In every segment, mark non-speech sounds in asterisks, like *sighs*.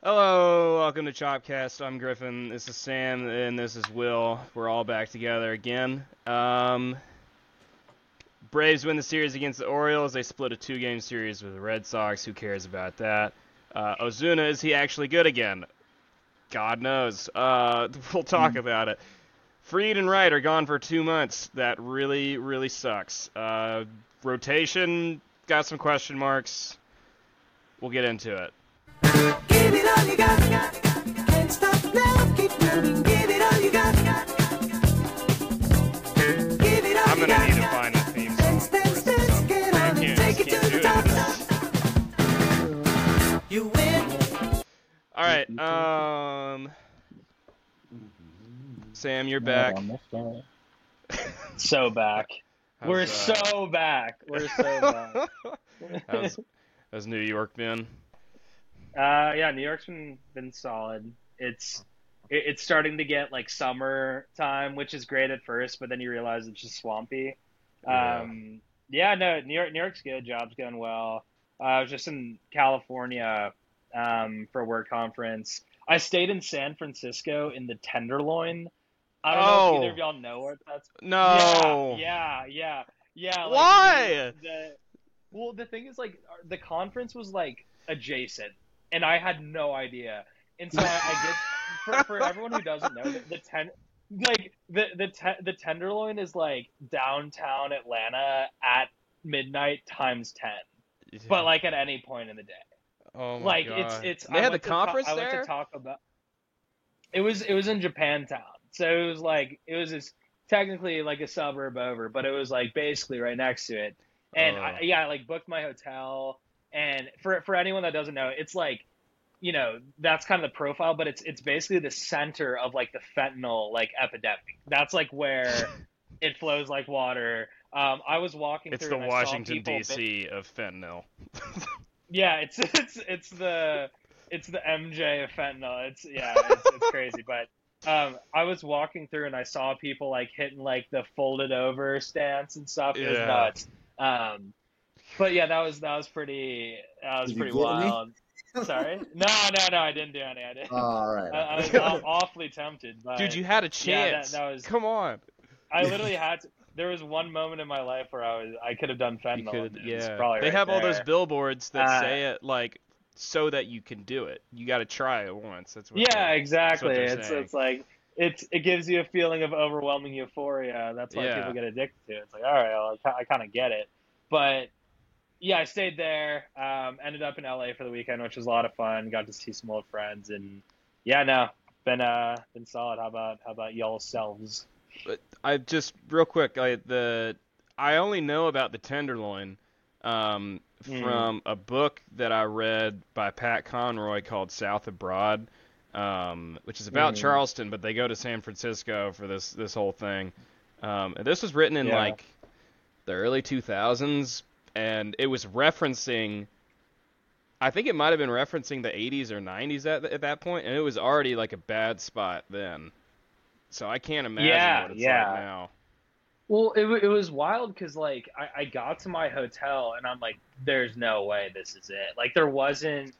Hello, welcome to Chopcast. I'm Griffin. This is Sam, and this is Will. We're all back together again. Um, Braves win the series against the Orioles. They split a two-game series with the Red Sox. Who cares about that? Uh, Ozuna, is he actually good again? God knows. Uh, *laughs* we'll talk about it. Fried and Wright are gone for two months. That really, really sucks. Uh, rotation got some question marks. We'll get into it. Um, Sam, you're back. *laughs* So back. How's, We're uh, so back. We're so back. *laughs* how's, how's New York been? Uh, yeah, New York's been been solid. It's it, it's starting to get like summer time, which is great at first, but then you realize it's just swampy. Yeah. Um, yeah, no, New York New York's good. Job's going well. Uh, I was just in California um, for a work conference. I stayed in San Francisco in the Tenderloin. I don't know Oh. if either of y'all know where that's No. Yeah, yeah, yeah. yeah like, Why? The, well, the thing is, like, the conference was like adjacent, and I had no idea. And so I, I get for, for everyone who doesn't know, the, the ten, like the the te- the Tenderloin is like downtown Atlanta at midnight times ten, but like at any point in the day. oh my like God. it's it's. They I had the to ta- conference I went to talk about. It was it was in Japantown, so it was like it was this technically like a suburb over, but it was like basically right next to it. And Oh. I, yeah, I like booked my hotel. And for for anyone that doesn't know, it's like, you know, that's kind of the profile, but it's it's basically the center of like the fentanyl like epidemic. That's like where *laughs* it flows like water. Um, I was walking it's through the Washington D.C. of fentanyl. *laughs* yeah, it's it's it's the it's the MJ of fentanyl. It's yeah, it's, it's *laughs* crazy. But um, I was walking through and I saw people like hitting like the folded over stance and stuff. It was Yeah. nuts. Um, but yeah, that was that was pretty that was Did pretty get any? wild. Sorry, no, no, no, I didn't do any. I didn't. Oh, all right. I, I was awfully tempted, but Dude, you had a yeah, that- chance. that was- Come on. I literally had to. There was one moment in my life where I was I could have done You fentanyl. could, and it was yeah. probably They right have all those billboards that Uh, say it like so that you can do it. You got to try it once. That's what. Yeah, exactly. they're It's saying. it's like it's it gives you a feeling of overwhelming euphoria. That's why Yeah. people get addicted to it. It's like, all right, well, I, kind of get it. But yeah, I stayed there. Um, ended up in LA for the weekend, which was a lot of fun. Got to see some old friends, and yeah, no, been uh been solid. How about how about y'all selves? But I just real quick, I the I only know about the tenderloin um, Mm. from a book that I read by Pat Conroy called South of Broad, um, which is about Mm. Charleston, but they go to San Francisco for this this whole thing. Um, and this was written in Yeah. like the early 2000s, and it was referencing. I think it might have been referencing the 80s or 90s at, at that point, and it was already like a bad spot then. So I can't imagine Yeah, what it's yeah. like now. Well, it, it was wild because like I, I got to my hotel and I'm like, there's no way this is it. Like there wasn't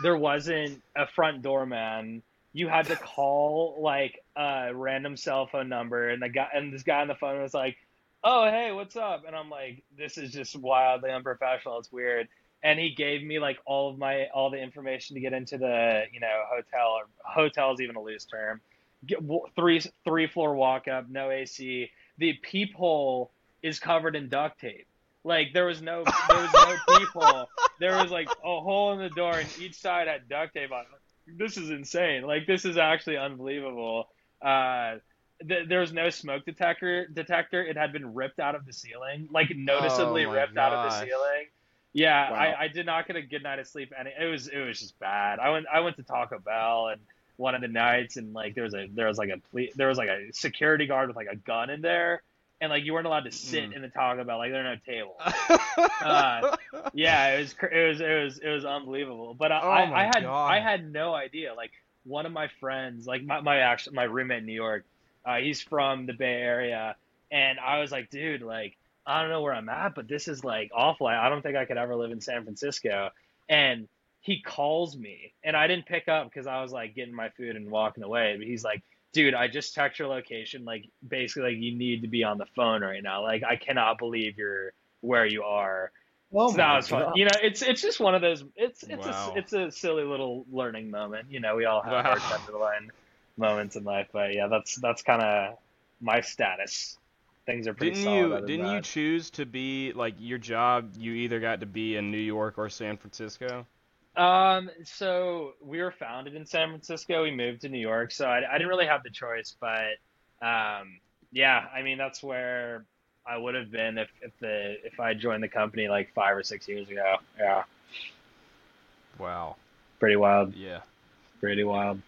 there wasn't a front doorman. You had to call like a random cell phone number, and the guy and this guy on the phone was like, "Oh hey, what's up?" And I'm like, "This is just wildly unprofessional. It's weird." And he gave me like all of my all the information to get into the you know hotel. Or hotel is even a loose term. Get, three three floor walk up, no AC the peephole is covered in duct tape. Like there was no there was no *laughs* peephole. There was like a hole in the door and each side had duct tape on it. This is insane. Like this is actually unbelievable. Uh th- there was no smoke detector detector. It had been ripped out of the ceiling, like noticeably Oh ripped out of the ceiling. Yeah, Wow. I, I did not get a good night of sleep, and it was it was just bad. I went I went to Taco Bell and one of the nights, and like there was a there was like a ple- there was like a security guard with like a gun in there, and like you weren't allowed to sit Mm. in the Taco Bell, like there are no tables. *laughs* Uh, yeah, it was it was it was it was unbelievable. But I, Oh I, I had God. I had no idea. Like one of my friends, like my my actual my roommate in New York, uh, he's from the Bay Area, and I was like, dude, like I don't know where I'm at, but this is like awful. I, I don't think I could ever live in San Francisco. And he calls me and I didn't pick up because I was like getting my food and walking away. But he's like, dude, I just checked your location. Like basically like you need to be on the phone right now. Like I cannot believe you're where you are. Oh so that my was fun. God. You know, it's it's just one of those it's it's Wow. a it's a silly little learning moment. You know, we all have Wow. our Tenderloin moments in life, but yeah, that's that's kind of my status. Things are pretty Didn't solid. you didn't you choose to be like your job? You either got to be in New York or San Francisco. Um, so we were founded in San Francisco. We moved to New York, so I, I didn't really have the choice. But um, yeah, I mean that's where I would have been if, if the if I joined the company like five or six years ago. Yeah, Wow. pretty wild. Yeah. Pretty wild.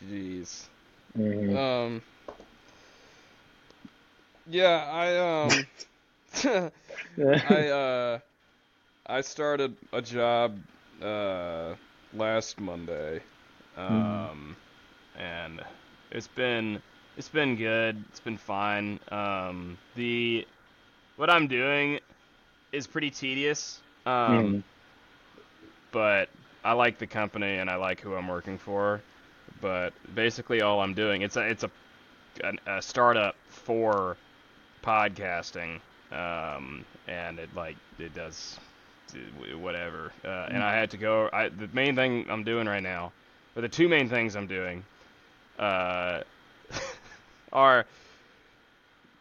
Jeez. Mhm. Um. Yeah, I um. *laughs* *laughs* I uh. I started a job uh last Monday. Um, and it's been it's been good. It's been fine. Um, the what I'm doing is pretty tedious. Um, Mhm. but I like the company and I like who I'm working for. But basically, all I'm doing it's a it's a a, a startup for podcasting, um, and it like it does whatever. Uh, and I had to go. I the main thing I'm doing right now, or the two main things I'm doing, uh, *laughs* are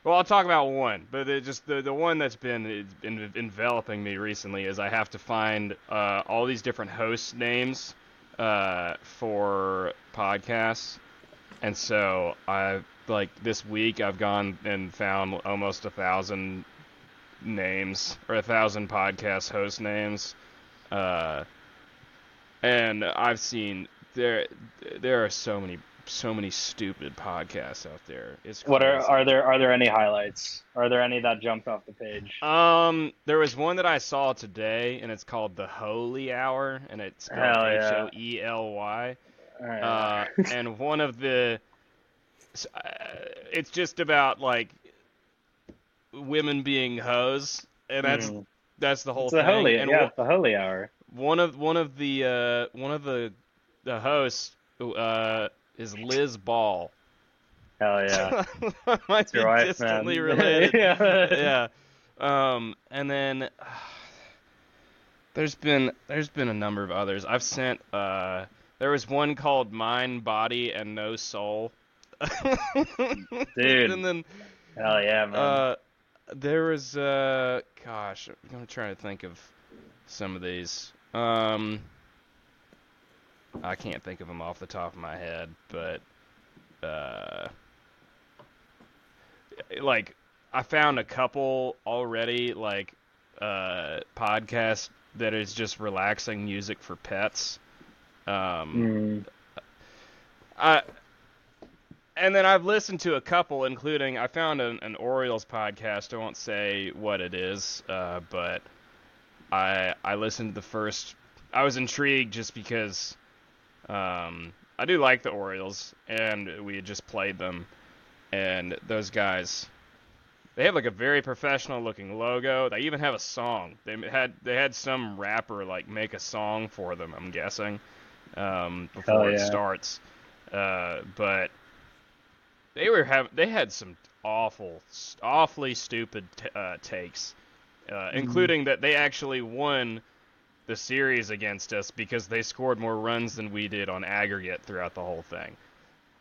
well, I'll talk about one, but it just the the one that's been, been enveloping me recently is I have to find uh, all these different host names uh, for podcasts, and so I like this week I've gone and found almost a thousand names or a thousand podcast host names, uh, and I've seen there there are so many so many stupid podcasts out there. It's What are are there are there any highlights? Are there any that jumped off the page? Um, there was one that I saw today, and it's called the Holy Hour, and it's H. O E L Y. Uh, *laughs* and one of the, uh, it's just about like women being hoes, and that's Mm. that's the whole it's the holy and yeah, one- the holy hour. one of one of the uh, one of the the hosts uh, is Liz Ball. Hell yeah. *laughs* Might be Your wife, man. distantly *laughs* related. *laughs* yeah. yeah. Um, and then *sighs* there's been there's been a number of others. I've sent uh there was one called Mind, Body, and No Soul. Dude. And then Hell yeah, man. uh there was uh gosh, I'm trying to try to think of some of these. Um I can't think of them off the top of my head, but uh like I found a couple already like uh podcast that is just relaxing music for pets. Um Mm. I and then I've listened to a couple, including I found an, an Orioles podcast. I won't say what it is, uh, but I I listened to the first. I was intrigued just because um, I do like the Orioles, and we had just played them, and those guys. They have like a very professional looking logo. They even have a song. They had they had some rapper like make a song for them. I'm guessing um, before Hell it starts. Uh, but they were have they had some awful, awfully stupid t- uh, takes, uh, including that they actually won the series against us because they scored more runs than we did on aggregate throughout the whole thing.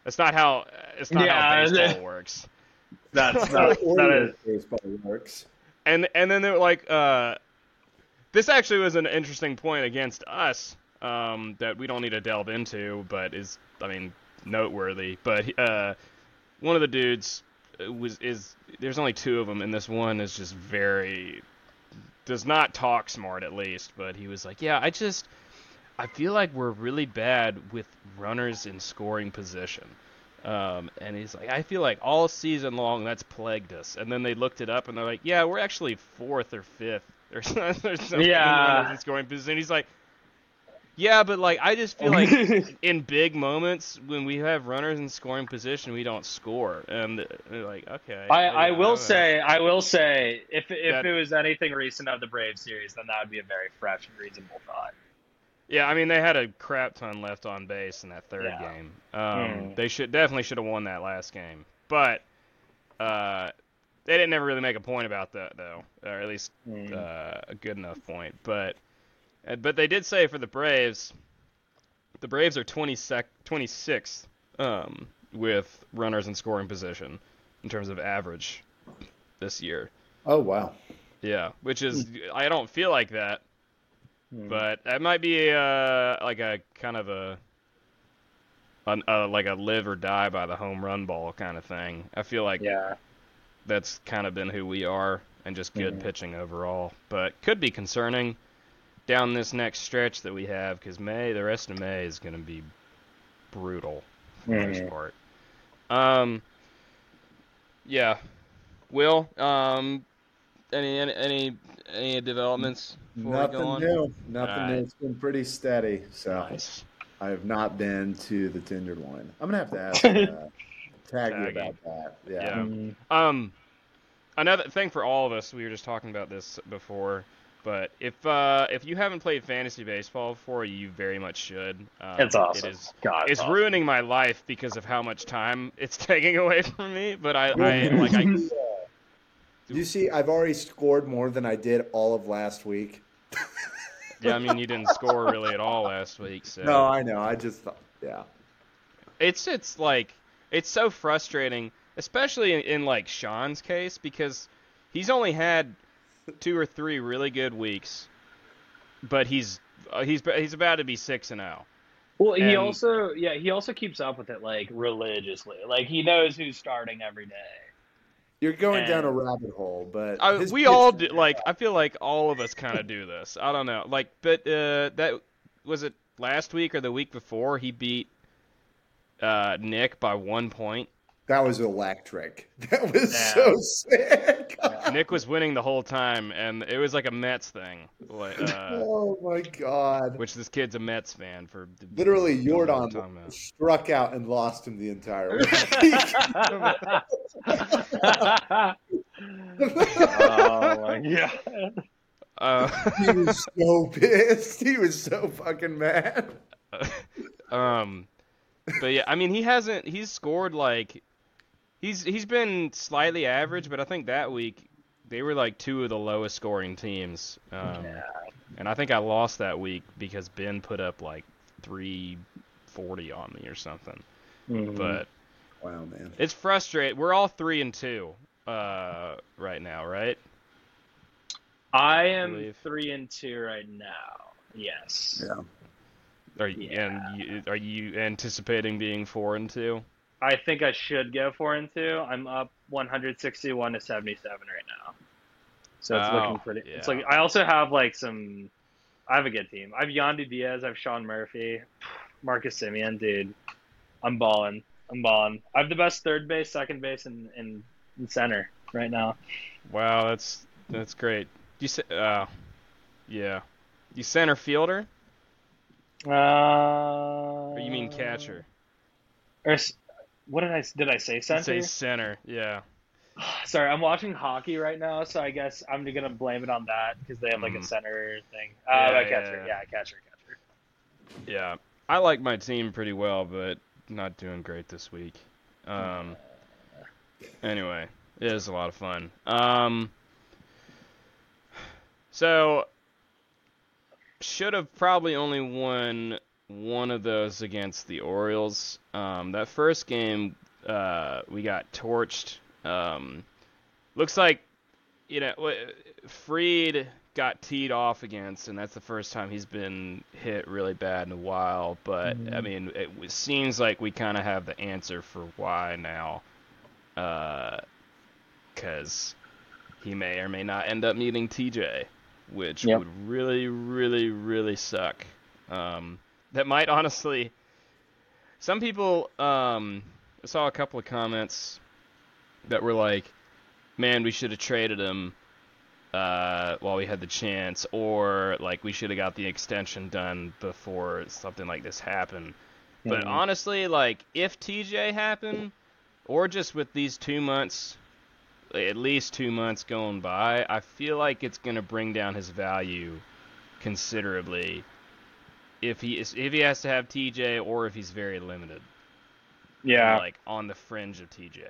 That's not how. It's not Yeah, how the- baseball *laughs* works. That's not *laughs* How that, that Orioles is baseball works. and and then they're like, uh, this actually was an interesting point against us um, that we don't need to delve into, but is I mean noteworthy. But uh, one of the dudes was is there's only two of them, and this one is just very does not talk smart at least. But he was like, yeah, I just I feel like we're really bad with runners in scoring position. Um, and he's like, I feel like all season long that's plagued us. And then they looked it up and they're like, yeah, we're actually fourth or fifth or something. *laughs* or something in Yeah. in scoring position. And he's like, yeah, but like I just feel like *laughs* in big moments when we have runners in scoring position, we don't score. And like, okay. I, yeah, I will know. say I will say if if That- it was anything recent of the Brave series, then that would be a very fresh and reasonable thought. Yeah, I mean they had a crap ton left on base in that third Yeah. game. Um, Mm. They should definitely should have won that last game, but uh, they didn't ever really make a point about that though, or at least Mm. uh, a good enough point. But uh, but they did say for the Braves, the Braves are 20 sec- 26th um, with runners in scoring position in terms of average this year. Oh wow. Yeah, which is I don't feel like that, Mm. but that might be uh like a kind of a, an, uh, like a live or die by the home run ball kind of thing. I feel like yeah. that's kind of been who we are and just good Mhm. pitching overall, but could be concerning down this next stretch that we have because May the rest of May is going to be brutal for the most Mhm. part. Um, yeah, Will, um, any any any, any developments before we Nothing new. Nothing Alright. new. It's been pretty steady. So Nice. I have not been to the Tenderloin. I'm gonna have to ask *laughs* uh, Taggy Taggy. about that. Yeah. Yeah. Mm. Um, another thing for all of us, we were just talking about this before, but if uh, if you haven't played fantasy baseball before, you very much should. Um, It's awesome. It is. God, It's awesome. ruining my life because of how much time it's *laughs* taking away from me. But I, I like I. *laughs* You see, I've already scored more than I did all of last week. Yeah, I mean you didn't score really at all last week, so *laughs* No, I know. I just thought, yeah. it's it's like it's so frustrating, especially in, in like Sean's case because he's only had *laughs* two or three really good weeks, but he's uh, he's he's about to be six and oh. zero. Well, he And- also yeah he also keeps up with it like religiously. Like he knows who's starting every day. You're going And- down a rabbit hole, but his we all do, like I feel like all of us kind of do this. I don't know, like, but uh, that was it last week or the week before he beat uh, Nick by one point. That was electric. *laughs* That was Yeah. so sick. Nick was winning the whole time, and it was like a Mets thing, like, uh, *laughs* oh my god. which this kid's a Mets fan for. Literally, don't know what I'm Jordan struck out and lost him the entire *laughs* week. oh my god. Uh, he was so pissed. He was so fucking mad. um, but yeah, I mean, he hasn't. He's scored like, he's he's been slightly average, but I think that week they were like two of the lowest scoring teams. Um, Yeah. And I think I lost that week because Ben put up like three forty on me or something. Mhm. But Wow, man. it's frustrating. We're all three and two uh, right now, right? I am believe. three and two right now. Yes. Yeah. Are you, and you, are you anticipating being four and two? I think I should go four and two. I'm up 161 to 77 right now. So it's Oh, looking pretty. It's like I also have like some. I have a good team. I have Yandy Diaz. I have Sean Murphy, *sighs* Marcus Semien. Dude, I'm balling. I'm balling. I have the best third base, second base, and and, and center right now. Wow, that's that's great. You say, uh, yeah, you center fielder, Uh, or you mean catcher? Or what did I did I say? Center. say center, yeah. *sighs* Sorry, I'm watching hockey right now, so I guess I'm gonna blame it on that because they have like Mhm. a center thing. Yeah, Uh, yeah, catcher, yeah. yeah, catcher, catcher. Yeah, I like my team pretty well, but not doing great this week. Um, anyway, it is a lot of fun. Um, so should have probably only won one of those against the Orioles. Um, that first game, uh, we got torched. Um, looks like you know Fried got teed off against, and that's the first time he's been hit really bad in a while. But I mean, it seems like we kind of have the answer for why now, because he may or may not end up meeting TJ, which Yep. would really, really, really suck. Um, that might honestly. Some people, um, I saw a couple of comments that were like, "Man, we should have traded him uh, while we had the chance, or like we should have got the extension done before something like this happened." But Mhm. honestly, like if TJ happened, or just with these two months, at least two months going by, I feel like it's gonna bring down his value considerably if he is if he has to have TJ or if he's very limited. Yeah, Like on the fringe of TJ.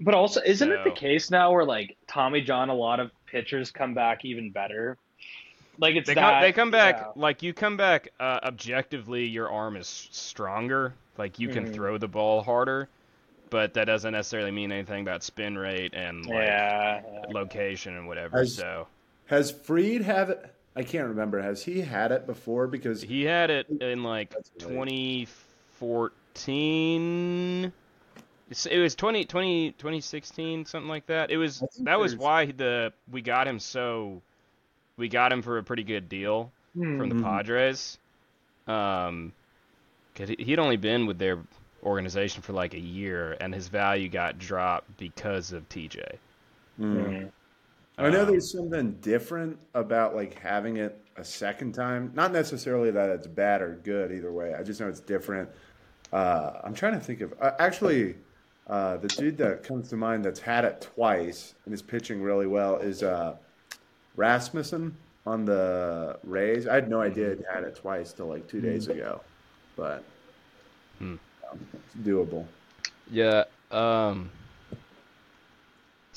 but also, isn't it the case now where like Tommy John, a lot of pitchers come back even better? Like it's They that, come, they come back yeah. like you come back uh, objectively. Your arm is stronger. Like you can Mhm. throw the ball harder, but that doesn't necessarily mean anything about spin rate and like Yeah, yeah. location and whatever. Has- so Has Fried have it? I can't remember. Has he had it before? Because he had it in like 2014. It was 20, 20, 2016, something like that. It was that was why the we got him so we got him for a pretty good deal from the Mhm. Padres. Um, cause he- he'd only been with their organization for like a year, and his value got dropped because of TJ. Mm. I know Um, there's something different about like having it a second time. Not necessarily that it's bad or good either way. I just know it's different. Uh, I'm trying to think of uh, actually uh, the dude that comes to mind that's had it twice and is pitching really well is uh, Rasmussen on the Rays. I had no idea he had it twice till like two days ago, but Hmm. um, it's doable. Yeah. Um.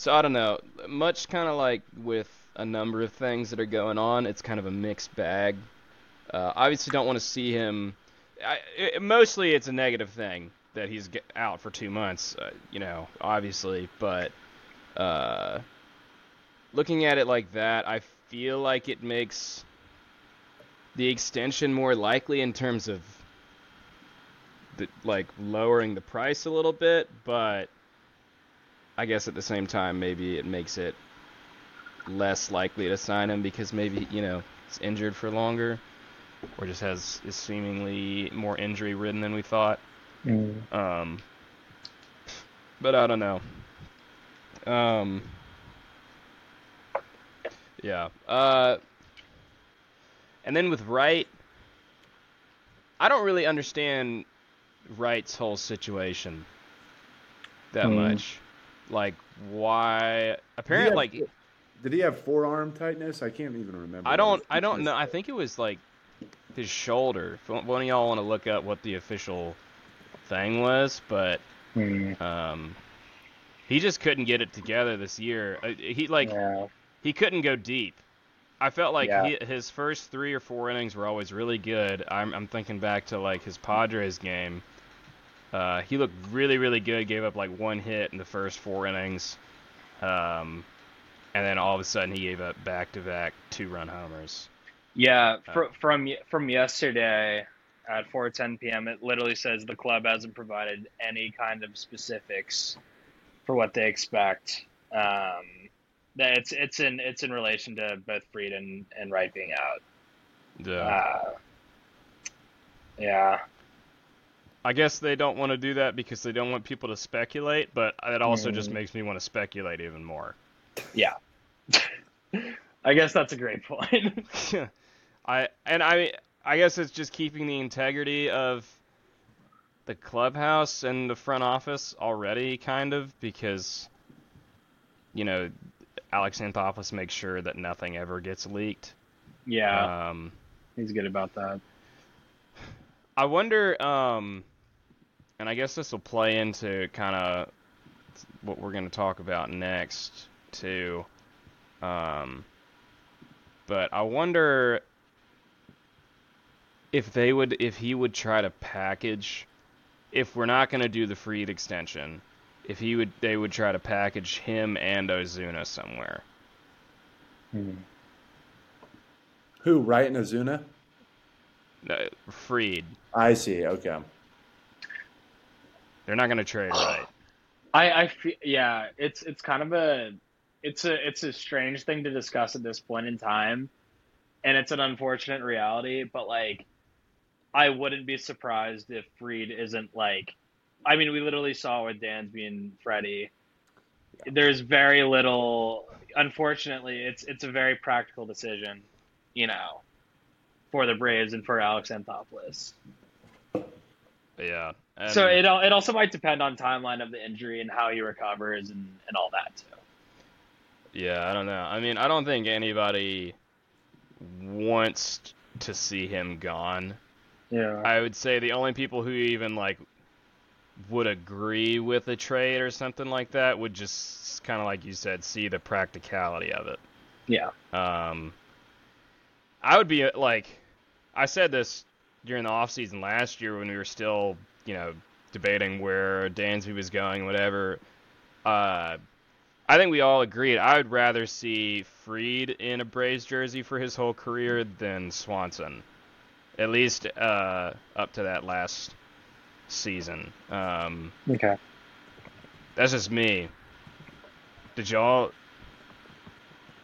So I don't know. Much kind of like with a number of things that are going on, it's kind of a mixed bag. Uh, obviously, don't want to see him. I, it, mostly, it's a negative thing that he's out for two months. Uh, you know, obviously, but uh, looking at it like that, I feel like it makes the extension more likely in terms of the, like lowering the price a little bit, but I guess at the same time maybe it makes it less likely to sign him because maybe you know he's injured for longer, or just has is seemingly more injury ridden than we thought. Mhm. Um, but I don't know. Um, yeah. Uh, and then with Wright, I don't really understand Wright's whole situation that Hmm. much. Like, why? Apparently, like Did he have forearm tightness? I can't even remember. I don't. I don't *laughs* know. I think it was like his shoulder. If one one of y'all want to look up what the official thing was, but Mhm. um, he just couldn't get it together this year. Uh, He like yeah. he couldn't go deep. I felt like Yeah. he, his first three or four innings were always really good. I'm, I'm thinking back to like his Padres game. Uh, he looked really, really good. Gave up like one hit in the first four innings, um, and then all of a sudden he gave up back-to-back two-run homers. Yeah, Uh, fr- from from yesterday at 4:10 p.m. It literally says the club hasn't provided any kind of specifics for what they expect. Um, that it's it's in it's in relation to both Fried and, and Wright being out. Yeah. Uh, yeah, I guess they don't want to do that because they don't want people to speculate, but it also just Mm. makes me want to speculate even more. yeah. *laughs* I guess that's a great point. *laughs* *laughs* I and I I guess it's just keeping the integrity of the clubhouse and the front office already kind of because you know Alex Anthopoulos makes sure that nothing ever gets leaked. yeah, Um he's good about that. I wonder um and I guess this will play into kind of what we're going to talk about next too. Um but I wonder if they would if he would try to package if we're not going to do the Fried extension if he would they would try to package him and Ozuna somewhere. Who? Wright and Ozuna? No, Fried. I see. Okay. They're not going to trade *sighs* right. I, I feel, yeah, it's it's kind of a it's a it's a strange thing to discuss at this point in time, and it's an unfortunate reality. But like, I wouldn't be surprised if Fried isn't like, I mean, we literally saw with Dansby and Freddie. There's very little. Unfortunately, it's it's a very practical decision, you know, for the Braves and for Alex Anthopoulos. Yeah. And- So it it also might depend on timeline of the injury and how he recovers and, and all that too. Yeah, I don't know. I mean, I don't think anybody wants to see him gone. Yeah. I would say the only people who even like would agree with a trade or something like that would just kind of like you said see the practicality of it. yeah. Um, I would be like, I said this during the off season last year when we were still, you know, debating where Dansby was going, whatever. Uh, I think we all agreed. I would rather see Fried in a Braves jersey for his whole career than Swanson, at least uh, up to that last season. Um, Okay. that's just me. Did y'all?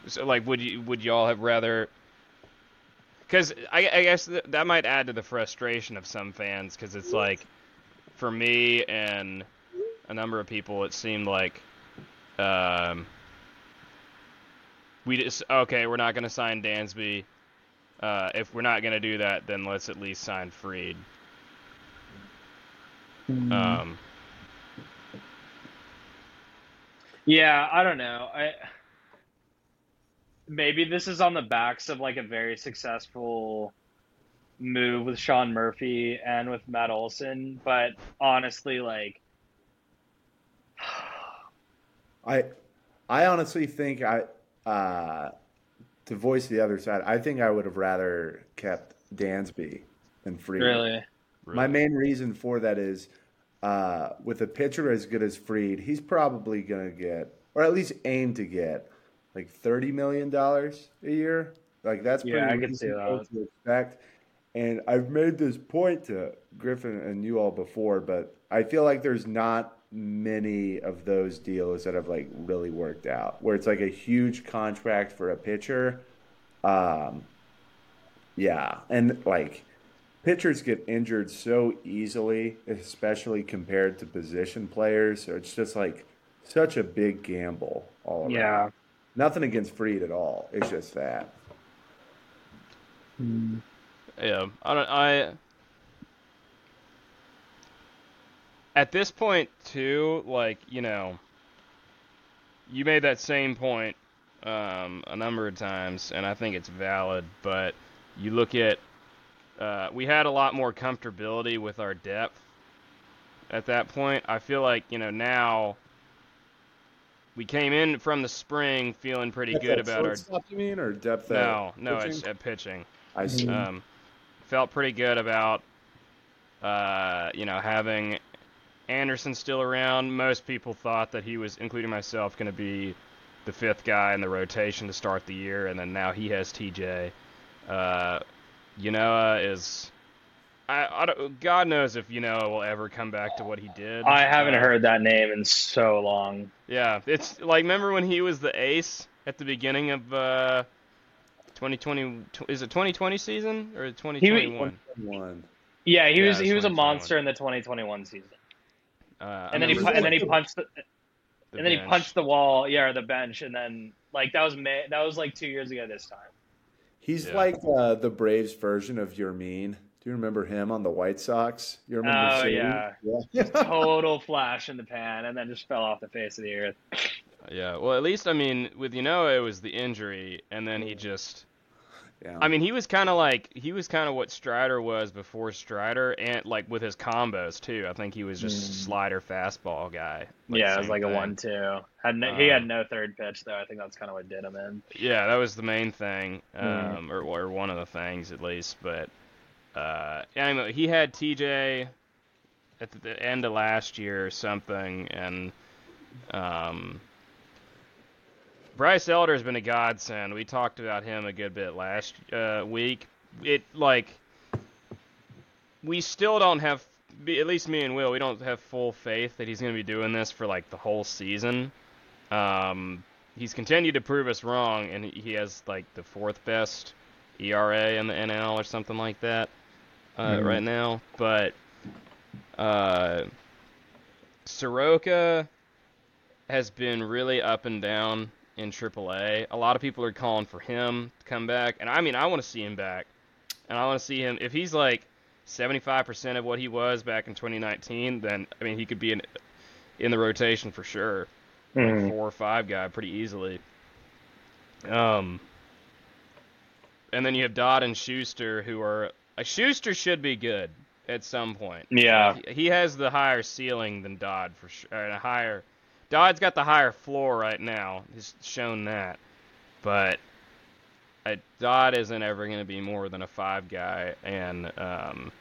So like, would you would y'all have rather? Because I, I guess th- that might add to the frustration of some fans. Because it's like, for me and a number of people, it seemed like, um, we just okay, we're not going to sign Dansby. Uh, if we're not going to do that, then let's at least sign Fried. Um, Yeah, I don't know. I maybe this is on the backs of like a very successful move with Sean Murphy and with Matt Olson, but honestly, like, *sighs* I I honestly think I uh, to voice the other side. I think I would have rather kept Dansby than Fried. really, My main reason for that is uh, with a pitcher as good as Fried, he's probably going to get, or at least aim to get, like thirty million dollars a year. Like that's pretty Yeah, I can see reasonable that. to expect. And I've made this point to Griffin and you all before, but I feel like there's not many of those deals that have like really worked out, where it's like a huge contract for a pitcher. Um, yeah, and like pitchers get injured so easily, especially compared to position players. So it's just like such a big gamble all around. yeah, Nothing against Fried at all. It's just that. Yeah, I don't. I at this point too, like you know, you made that same point um, a number of times, and I think it's valid. But you look at, uh, we had a lot more comfortability with our depth at that point. I feel like you know now. We came in from the spring feeling pretty good about our. you mean, or depth? at No, no, pitching? it's at pitching. I see. Um, felt pretty good about, uh, you know, having Anderson still around. Most people thought that he was, including myself, going to be the fifth guy in the rotation to start the year, and then now he has TJ. Uh, Ynoa is, I, I don't, God knows if Ynoa will ever come back to what he did. I haven't Uh, heard that name in so long. Yeah, it's like remember when he was the ace at the beginning of uh, 2020? Is it 2020 season or 2021? One. Yeah, he Yeah, was he was a monster in the 2021 season, Uh, and then he remember pu- and then he punched the, the and then he punched the wall, yeah, or the bench, and then like that was May, that was like two years ago this time. He's Yeah. like uh, the Braves version of Yermin. Do you remember him on the White Sox? You remember? Oh, yeah. yeah. Total *laughs* flash in the pan, and then just fell off the face of the earth. Yeah, well, at least I mean, with Ynoa, it was the injury, and then he just. Yeah. I mean, he was kind of like he was kind of what Strider was before Strider, and like with his combos too. I think he was just slider fastball guy. Like, yeah, it was same like a one-two. Had no, he Um, had no third pitch though. I think that's kind of what did him in. Yeah, that was the main thing, Mhm. um, or, or one of the things at least. But uh, anyway, he had TJ at the, the end of last year or something, and um, Bryce Elder has been a godsend. We talked about him a good bit last uh, week. It like we still don't have, at least me and Will, we don't have full faith that he's going to be doing this for like the whole season. Um, he's continued to prove us wrong, and he has like the fourth best ERA in the NL or something like that uh, Mhm. right now. But uh, Soroka has been really up and down in AAA. A A lot of people are calling for him to come back, and I mean, I want to see him back, and I want to see him if he's like 75% of what he was back in 2019. Then I mean, he could be in in the rotation for sure like Mhm. four or five guy pretty easily. Um, and then you have Dodd and Shuster, who are uh, Shuster should be good at some point. Yeah. He- he has the higher ceiling than Dodd for sure. And a higher, Dodd's got the higher floor right now. He's shown that, but uh, Dodd isn't ever going to be more than a five guy. And um,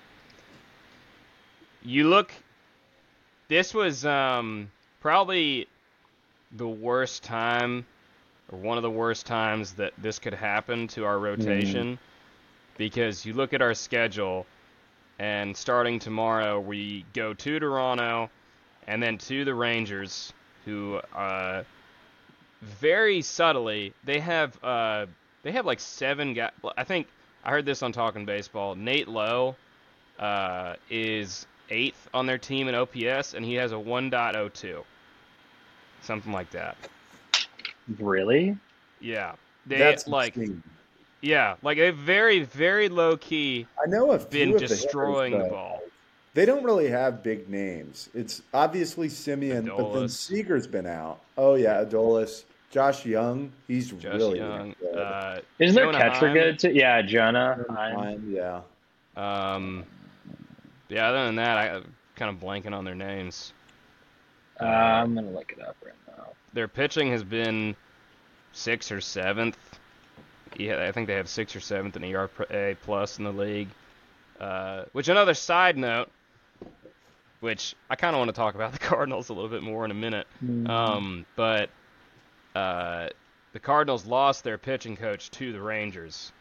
you look, this was um, probably the worst time, or one of the worst times that this could happen to our rotation, because you look at our schedule and starting tomorrow we go to Toronto and then to the Rangers who uh very subtly they have uh they have like seven guys I think I heard this on Talking Baseball. Nate Lowe uh is 8th on their team in OPS and he has a 1.02 something like that. Really? yeah. They That's like insane. yeah like a very very low key I know few been of the hitters, destroying the ball They don't really have big names. It's obviously Semien, but then Adolis. Seager's been out. Oh yeah, Adolis, Josh Jung, he's Josh really Jung good. uh Isn't their catcher Heim. good too? Yeah, Jonah. Heim. Fine, yeah. Um, yeah, other than that, I I'm kind of blanking on their names. Uh, I'm gonna look it up right now. Their pitching has been sixth or seventh. Yeah, I think they have sixth or seventh in ERA plus in the league. Uh, which another side note, which I kind of want to talk about the *laughs* Cardinals a little bit more in a minute. Um, but uh, the Cardinals lost their pitching coach to the Rangers.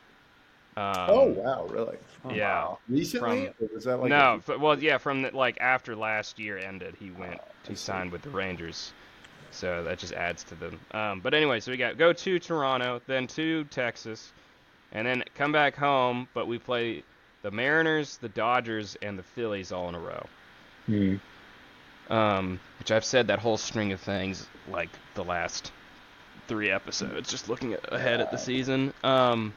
Um, oh wow, really? Oh, yeah. Recently? From- Or was that like no, a- f- well, yeah, from the, like after last year ended, he went to sign with the Rangers, so that just adds to them. Um, but anyway, so we got go to Toronto, then to Texas, and then come back home. But we play the Mariners, the Dodgers, and the Phillies all in a row. Hmm. Um, which I've said that whole string of things like the last three episodes, just looking ahead at the season. Um,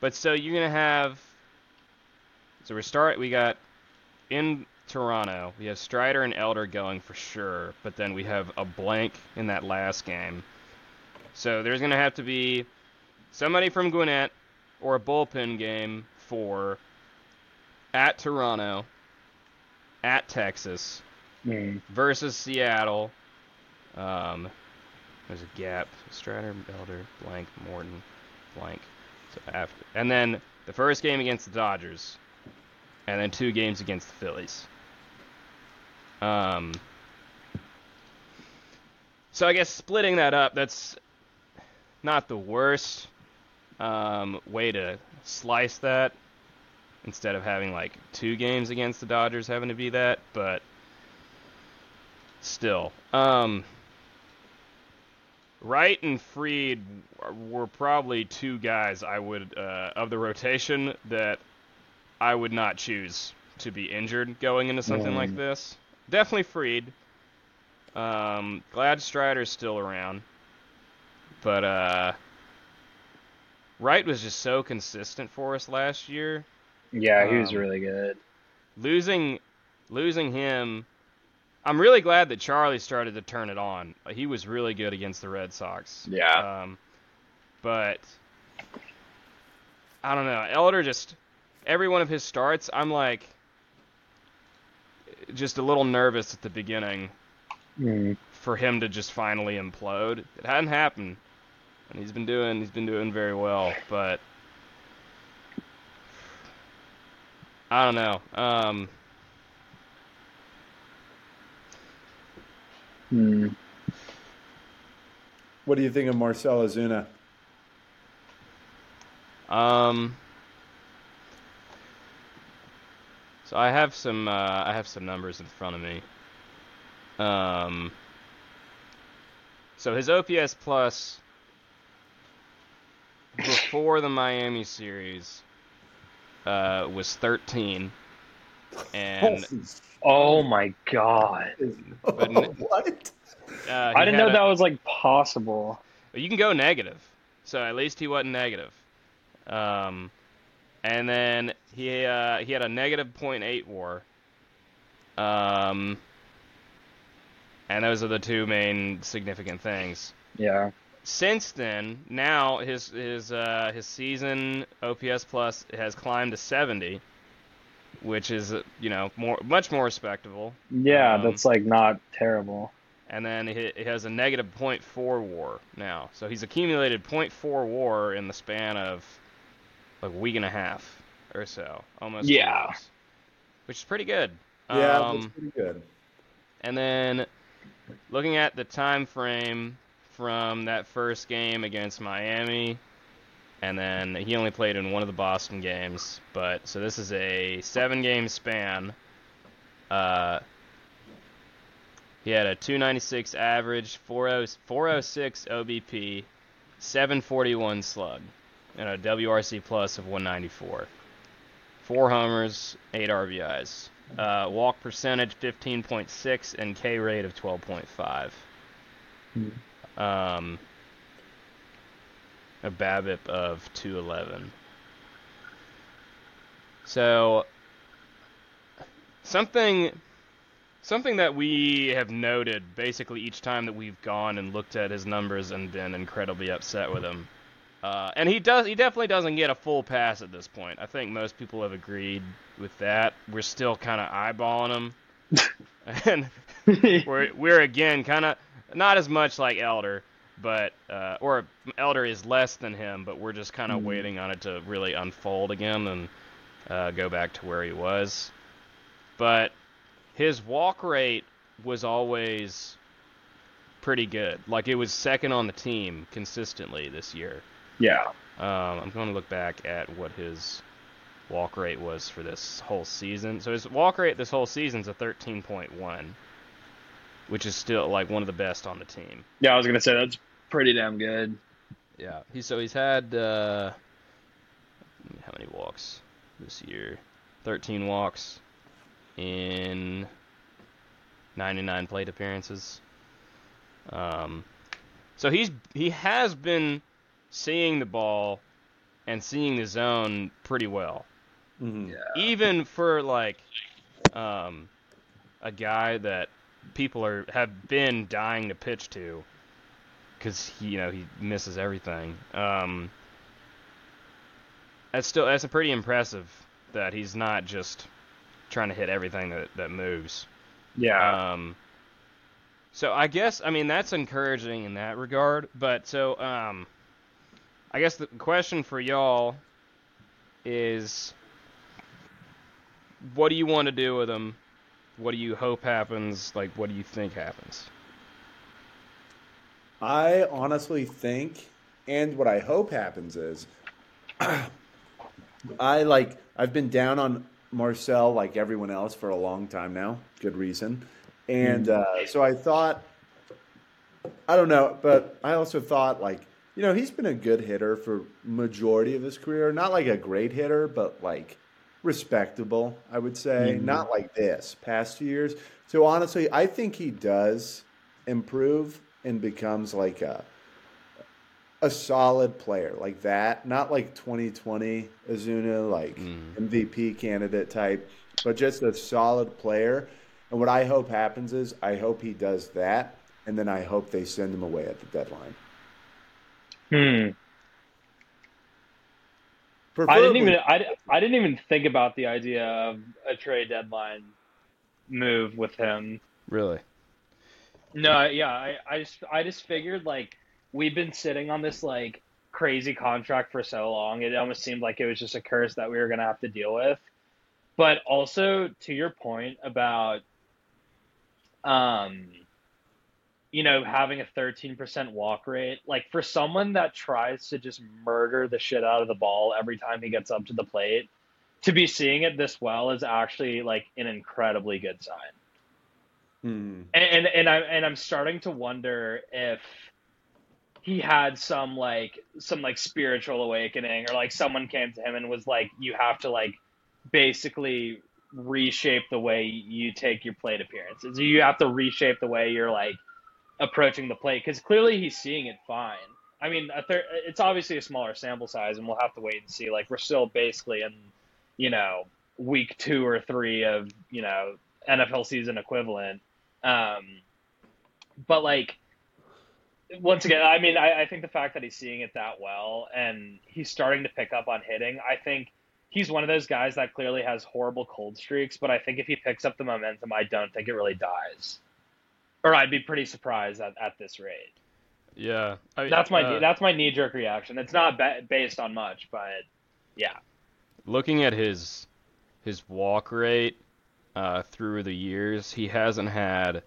but so you're gonna have. So we start. We got in Toronto. We have Strider and Elder going for sure, but then we have a blank in that last game. So there's gonna have to be somebody from Gwinnett or a bullpen game for at Toronto, at Texas, Hmm. versus Seattle. Um, there's a gap. Strider, Elder, blank, Morton, blank. So after, and then the first game against the Dodgers, and then two games against the Phillies. Um. So I guess splitting that up, that's not the worst um, way to slice that. Instead of having like two games against the Dodgers having to be that, but still. Um, Wright and Fried were probably two guys I would uh, of the rotation that I would not choose to be injured going into something like this. Definitely Fried. Um, glad Strider's still around, but uh, Wright was just so consistent for us last year Yeah, he was Um, really good. losing losing him I'm really glad that Charlie started to turn it on. He was really good against the Red Sox. Yeah. Um, but I don't know. Elder just every one of his starts, I'm like just a little nervous at the beginning Hmm. for him to just finally implode. It hadn't happened, and he's been doing he's been doing very well. But I don't know. Um, Hmm. What do you think of Marcell Ozuna? Um. So I have some uh, I have some numbers in front of me. Um. So his OPS plus before the Miami series uh, was 13, and Oh my god. But *laughs* what? uh, I didn't know a- that was like possible. But you can go negative. So at least he wasn't negative. Um, and then he uh, he had a negative .8 WAR. Um, and those are the two main significant things. Yeah. Since then, now his his uh, his season OPS plus has climbed to 70, which is uh, you know more much more respectable. Yeah, Um, that's like not terrible. And then he, he has a negative 0.4 WAR now, so he's accumulated 0.4 WAR in the span of like a week and a half or so, almost. Yeah. weeks, which is pretty good. Yeah, Um, that's pretty good. And then looking at the time frame from that first game against Miami, and then he only played in one of the Boston games, but so this is a seven game span. Uh, he had a 296 average, 40, 406 OBP, 741 slug, and a WRC plus of 194. Four homers, eight RBIs. Uh, walk percentage 15.6 and K rate of 12.5. Um, a BABIP of 211. So something something that we have noted basically each time that we've gone and looked at his numbers and been incredibly upset with him. Uh, and he does he definitely doesn't get a full pass at this point. I think most people have agreed with that. We're still kind of eyeballing him. *laughs* *laughs* and we're we're again kind of not as much like Elder, but uh, or Elder is less than him, but we're just kind of waiting on it to really unfold again and uh, go back to where he was. But his walk rate was always pretty good. Like it was second on the team consistently this year. Yeah. Um, I'm going to look back at what his walk rate was for this whole season. So his walk rate this whole season is a 13.1, which is still like one of the best on the team. Yeah, I was gonna say that's pretty damn good. Yeah. He so he's had uh, how many walks this year? 13 walks in 99 plate appearances. Um, so he's he has been seeing the ball and seeing the zone pretty well. Mhm. Even for like um, a guy that people are have been dying to pitch to because he you know he misses everything. Um, that's still that's a pretty impressive that he's not just trying to hit everything that that moves. Yeah. Um, so I guess I mean that's encouraging in that regard. But so um, I guess the question for y'all is, what do you want to do with him? What do you hope happens? Like, what do you think happens? I honestly think, and what I hope happens is, *clears throat* I like I've been down on Marcell like everyone else for a long time now. Good reason, and uh, so I thought, I don't know, but I also thought like you know he's been a good hitter for majority of his career. Not like a great hitter, but like respectable, I would say. Not like this past few years. So honestly, I think he does improve and becomes like a a solid player like that. Not like 2020 Ozuna, like MVP candidate type, but just a solid player. And what I hope happens is I hope he does that, and then I hope they send him away at the deadline. Hmm. I didn't even I, I didn't even think about the idea of a trade deadline move with him. Really? No, yeah, I, I just I just figured like we've been sitting on this like crazy contract for so long. It almost seemed like it was just a curse that we were gonna have to deal with. But also to your point about um you know, having a 13% walk rate, like for someone that tries to just murder the shit out of the ball every time he gets up to the plate, to be seeing it this well is actually like an incredibly good sign Hmm. and and, and I and I'm starting to wonder if he had some like some like spiritual awakening or like someone came to him and was like you have to like basically reshape the way you take your plate appearances you have to reshape the way you're like approaching the plate because clearly he's seeing it fine i mean thir- it's obviously a smaller sample size and we'll have to wait and see like we're still basically in you know week two or three of you know nfl season equivalent um, but like, once again, I mean, I, I think the fact that he's seeing it that well and he's starting to pick up on hitting, I think he's one of those guys that clearly has horrible cold streaks. But I think if he picks up the momentum, I don't think it really dies. Or I'd be pretty surprised at, at this rate. Yeah, I mean, That's my uh, that's my knee jerk reaction. It's not ba- based on much, but yeah. looking at his his walk rate uh, through the years, he hasn't had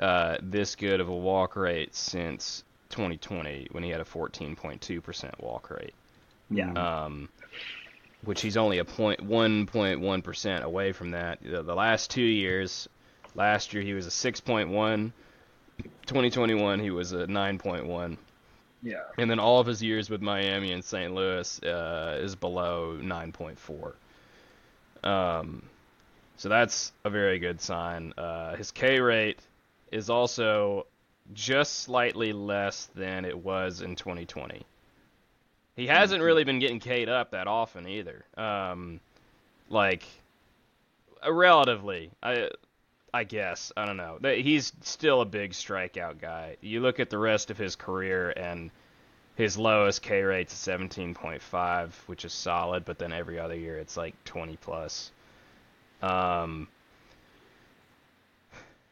uh, this good of a walk rate since 2020 when he had a 14.2% walk rate. Yeah. Um, which he's only a point 1.1 percent away from that. The, the last two years, last year he was a 6.1. 2021 he was a 9.1. Yeah. And then all of his years with Miami and St. Louis uh, is below 9.4. Um, so that's a very good sign. Uh, his K rate is also just slightly less than it was in 2020. He hasn't really been getting K'd up that often either. Um, like, uh, relatively, I, I guess I don't know. He's still a big strikeout guy. You look at the rest of his career, and his lowest K rate's 17.5, which is solid. But then every other year, it's like 20 plus. Um,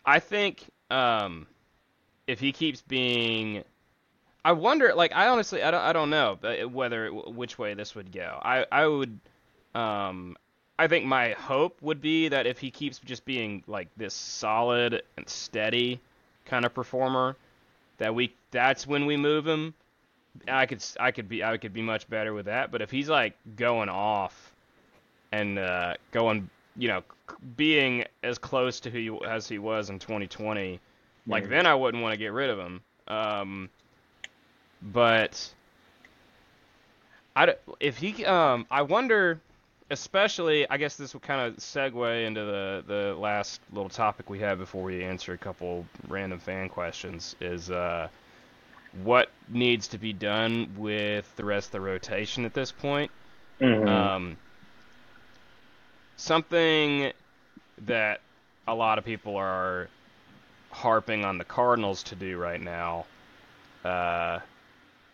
I think um, if he keeps being, I wonder. Like, I honestly, I don't, I don't know whether which way this would go. I, I would, um, I think my hope would be that if he keeps just being like this solid and steady kind of performer, that we, that's when we move him. I could, I could be, I could be much better with that. But if he's like going off and uh, going, you know, being as close to who he, as he was in 2020, like then I wouldn't want to get rid of him. Um, but I if he um I wonder especially I guess this will kind of segue into the the last little topic we have before we answer a couple random fan questions is uh what needs to be done with the rest of the rotation at this point. Mhm. Um, something that a lot of people are harping on the Cardinals to do right now, uh,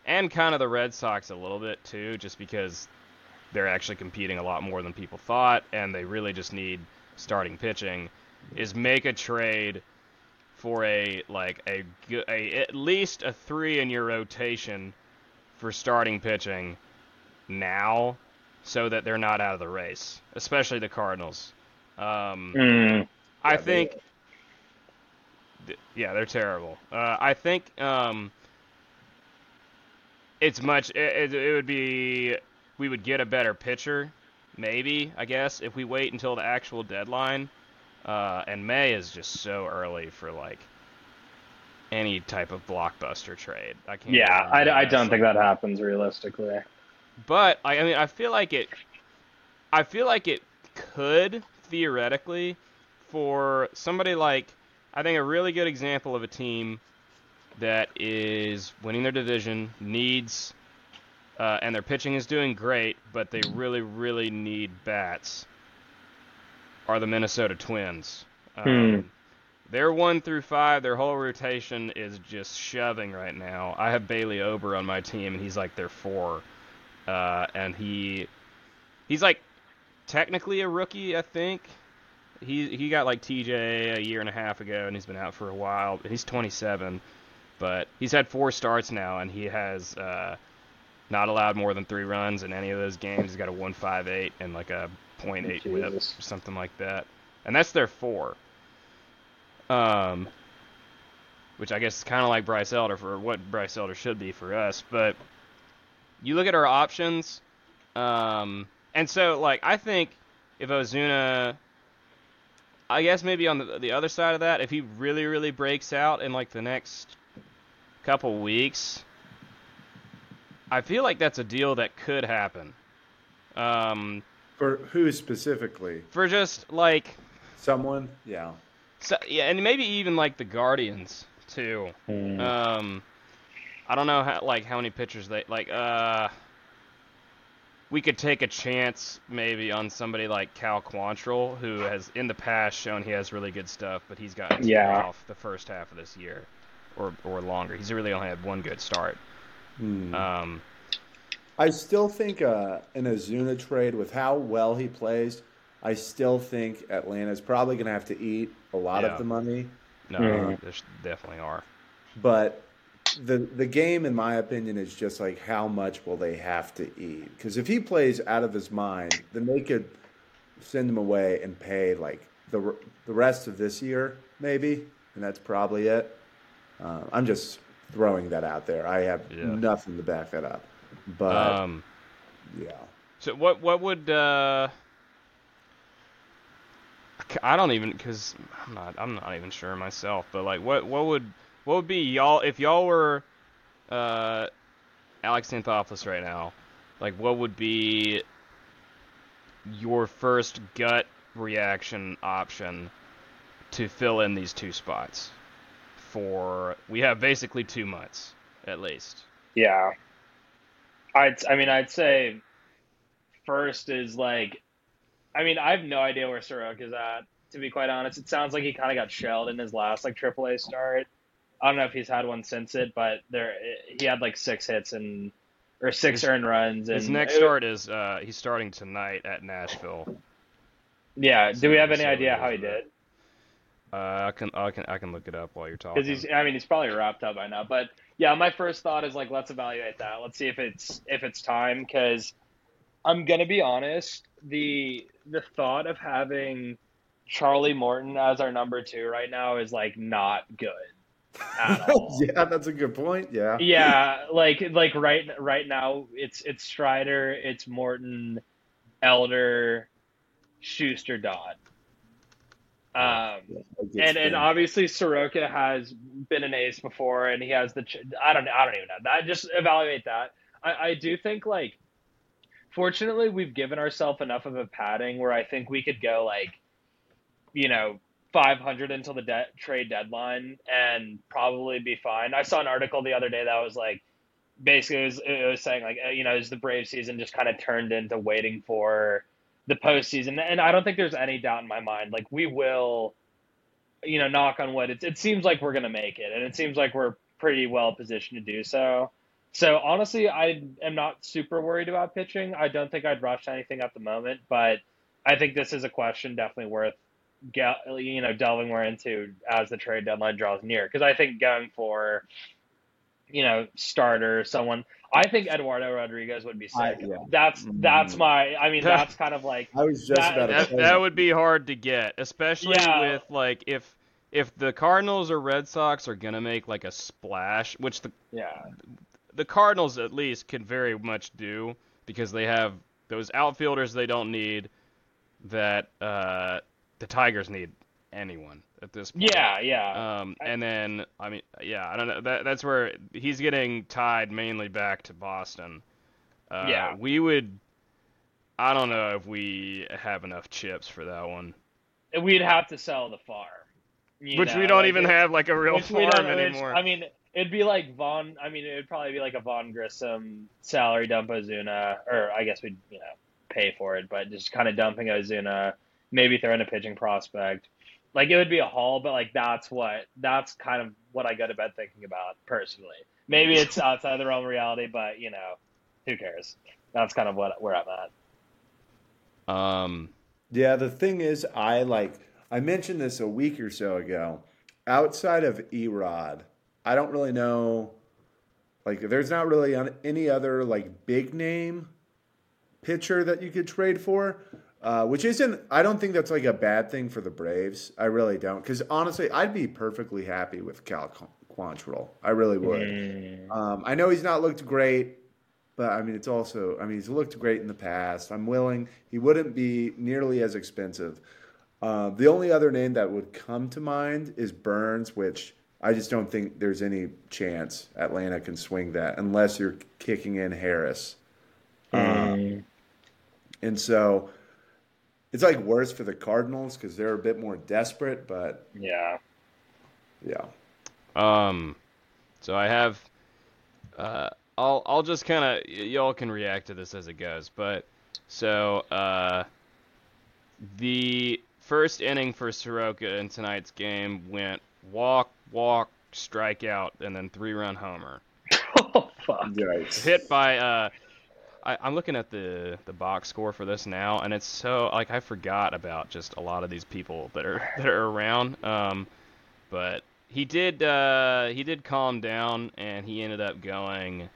and kind of the Red Sox a little bit too, just because they're actually competing a lot more than people thought, and they really just need starting pitching, is make a trade for a like a at least a three in your rotation for starting pitching now so that they're not out of the race, especially the Cardinals. Um, Mm. I think, th- yeah, they're terrible. Uh, I think um, it's much. It, it would be we would get a better pitcher, maybe I guess if we wait until the actual deadline. Uh, and May is just so early for like any type of blockbuster trade. I can't. Yeah, I, I don't think that happens realistically. but I, I mean, I feel like it. I feel like it could theoretically for somebody like I think a really good example of a team that is winning their division needs uh, and their pitching is doing great, but they really, really need bats. Are the Minnesota Twins? Um, They're one through five. Their whole rotation is just shoving right now. I have Bailey Ober on my team, and he's like their four uh, and he he's like technically a rookie, I think. He he got like TJ a year and a half ago, and he's been out for a while. He's 27, but he's had four starts now, and he has uh, not allowed more than three runs in any of those games. He's got a 1.58 and like a .8 whip, or something like that, and that's their four. Um, which I guess is kind of like Bryce Elder for what Bryce Elder should be for us, but you look at our options, um, and so like I think if Ozuna, I guess maybe on the the other side of that, if he really really breaks out in like the next couple weeks, I feel like that's a deal that could happen. Um, For who specifically? for just like Someone? Yeah. so, yeah, and maybe even like the Guardians too. Mm. Um, I don't know how like how many pitchers they like. Uh, we could take a chance maybe on somebody like Cal Quantrill, who has in the past shown he has really good stuff, but he's gotten Yeah. off the first half of this year. or or longer. He's really only had one good start. Hmm. Um, I still think uh, in an Ozuna trade with how well he plays, I still think Atlanta's probably going to have to eat a lot Yeah. of the money. no, there definitely are. But the the game, in my opinion, is just like how much will they have to eat? Because if he plays out of his mind, then they could send him away and pay like the the rest of this year, maybe, and that's probably it. Uh, I'm just throwing that out there. I have Yeah. nothing to back that up, but Um, yeah. so what what would uh, I don't even because I'm not I'm not even sure myself, but like what what would what would be y'all if y'all were uh, Alex Anthopoulos right now, like what would be your first gut reaction option to fill in these two spots for we have basically two months at least. Yeah. I'd I mean I'd say first is like I mean I have no idea where Soroka's at to be quite honest. It sounds like he kind of got shelled in his last like AAA start. I don't know if he's had one since it, but there he had like six hits and or six His- earned runs. And His next it- start is uh, he's starting tonight at Nashville. Yeah. Do we have any So- idea how he did? Uh, I can I can I can look it up while you're talking. Because he's I mean he's probably wrapped up by now. But yeah, my first thought is like let's evaluate that. Let's see if it's if it's time because I'm gonna be honest. The the thought of having Charlie Morton as our number two right now is like not good *laughs* yeah, that's a good point. Yeah. yeah, like like right right now it's it's Strider, it's Morton, Elder, Shuster, Dodd. Um, and and obviously Soroka has been an ace before, and he has the. Ch- I don't. I don't even know. That just evaluate that. I, I do think like, fortunately, we've given ourselves enough of a padding where I think we could go like, you know, 500 until the de- trade deadline and probably be fine. I saw an article the other day that was like, basically, it was, it was saying like, uh, you know, is the Brave season just kind of turned into waiting for the postseason? And I don't think there's any doubt in my mind. Like, we will you know, knock on wood, it, it seems like we're going to make it, and it seems like we're pretty well positioned to do so. So honestly, I am not super worried about pitching. I don't think I'd rush anything at the moment, but I think this is a question definitely worth, you know, delving more into as the trade deadline draws near. Because I think going for, you know, starter, someone, I think Eduardo Rodriguez would be I- sick. yeah. That's that's Mm. my. I mean, that's *laughs* kind of like I was just that- about to that, say that would be hard to get, especially Yeah. with like if if the Cardinals or Red Sox are gonna make like a splash, which the yeah. the Cardinals at least can very much do because they have those outfielders they don't need that uh, the Tigers need anyone at this point. Yeah, yeah. Um, and then I mean, yeah, I don't know. That that's where he's getting tied mainly back to Boston. Uh, Yeah. we would. I don't know if we have enough chips for that one, We'd have to sell the farm. which we don't like, even have like a real farm anymore. I mean, it'd be like Vaughn. I mean, it'd probably be like a Vaughn Grissom salary dump Ozuna, or I guess we'd you know pay for it, but just kind of dumping Ozuna, maybe throwing a pitching prospect. Like it would be a haul, but like that's what that's kind of what I go to bed thinking about personally. Maybe *laughs* it's outside of the realm of reality, but you know, who cares? That's kind of what where I'm at. um, Yeah, the thing is, I like I mentioned this a week or so ago. Outside of Erod, I don't really know. Like, there's not really any other like big name pitcher that you could trade for, uh, which isn't. I don't think that's like a bad thing for the Braves. I really don't, because honestly, I'd be perfectly happy with Cal Qu- Quantrill. I really would. Mm. Um, I know he's not looked great, but I mean, it's also, I mean, he's looked great in the past. I'm willing, he wouldn't be nearly as expensive. Uh, the only other name that would come to mind is Burnes, which I just don't think there's any chance Atlanta can swing that unless you're kicking in Harris. Mm. And so it's like worse for the Cardinals because they're a bit more desperate, but Yeah. yeah. Um, so I have, uh, I'll I'll just kind of y'all can react to this as it goes, but so uh, the first inning for Soroka in tonight's game went walk, walk, strikeout, and then three run homer. *laughs* oh fuck. Yikes. Hit by uh, I, I'm looking at the the box score for this now, and it's so like I forgot about just a lot of these people that are *laughs* that are around. Um, but he did uh, he did calm down, and he ended up going.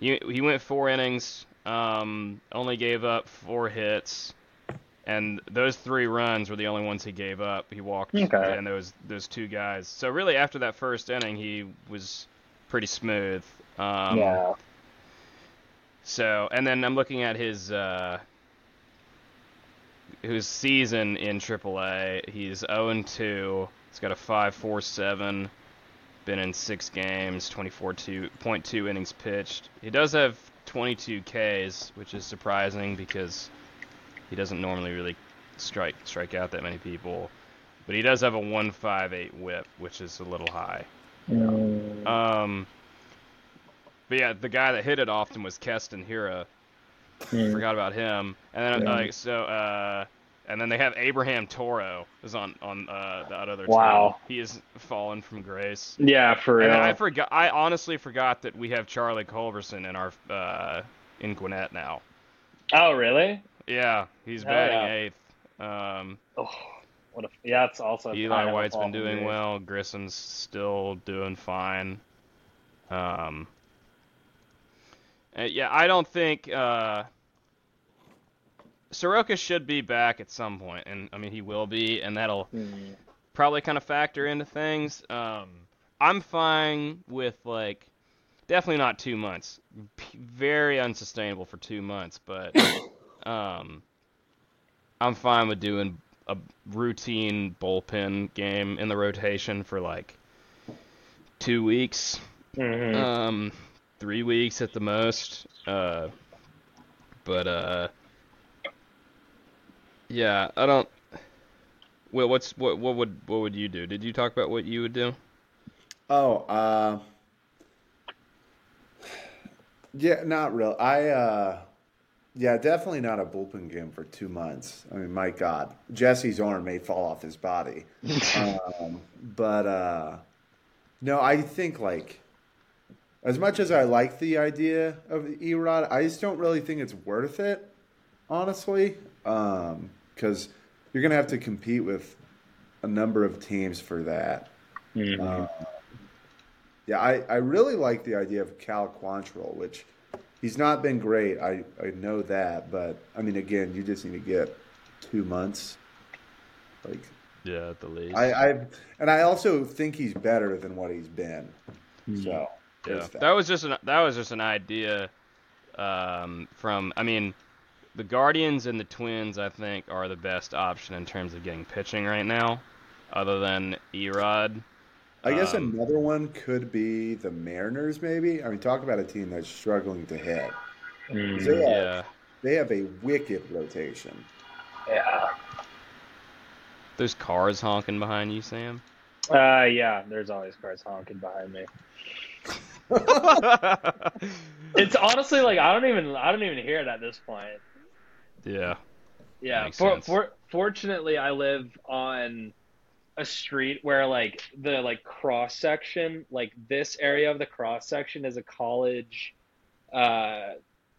He he went four innings, um, only gave up four hits, and those three runs were the only ones he gave up. He walked Okay. and those those two guys. So really, after that first inning, he was pretty smooth. Um, yeah. So, and then I'm looking at his uh, his season in AAA. He's 0 2. He's got a 5.47. Been in six games, 24.2 innings pitched. He does have 22 Ks, which is surprising because he doesn't normally really strike strike out that many people. But he does have a 158 WHIP, which is a little high. Um, but yeah, the guy that hit it often was Keston Hiura. mm. Forgot about him. And then Yeah. uh, so uh, and then they have Abraham Toro is on on uh, the other Wow. team. He has fallen from grace. Yeah, for And real. I forgot. I honestly forgot that we have Charlie Culberson in our uh, in Gwinnett now. oh, really? Yeah, he's Hell batting yeah. eighth. Um, Oh, what a yeah. It's also Eli White's been doing well. Grissom's still doing fine. Um, uh, yeah, I don't think uh, Soroka should be back at some point, and I mean he will be, and that'll Mm. probably kind of factor into things. Um, I'm fine with like definitely not two months. P- Very unsustainable for two months, but *coughs* um, I'm fine with doing a routine bullpen game in the rotation for like two weeks, Mhm. um, three weeks at the most. Uh, but uh, yeah, I don't. Well, what's what? What would what would you do? Did you talk about what you would do? Oh, uh, yeah, not real. I, uh, yeah, definitely not a bullpen game for two months. I mean, my God, Jesse's arm may fall off his body. *laughs* um, but uh, no, I think like as much as I like the idea of Erod, I just don't really think it's worth it, honestly, because you're gonna have to compete with a number of teams for that. Mhm. Uh, yeah, I, I really like the idea of Cal Quantrill, which he's not been great. I, I know that, but I mean, again, you just need to get two months. Like Yeah, at the least. I, I and I also think he's better than what he's been. So yeah, that was just an that was just an idea um, from. I mean, the Guardians and the Twins, I think, are the best option in terms of getting pitching right now, other than Erod. I guess um, another one could be the Mariners. Maybe I mean, talk about a team that's struggling to hit. Mm. They have, Yeah, they have a wicked rotation. Yeah. those cars honking behind you, Sam. Uh, yeah. There's always cars honking behind me. *laughs* It's honestly like I don't even I don't even hear it at this point. yeah, Yeah. For, for, fortunately, I live on a street where like the like cross section, like this area of the cross section is a college. Uh,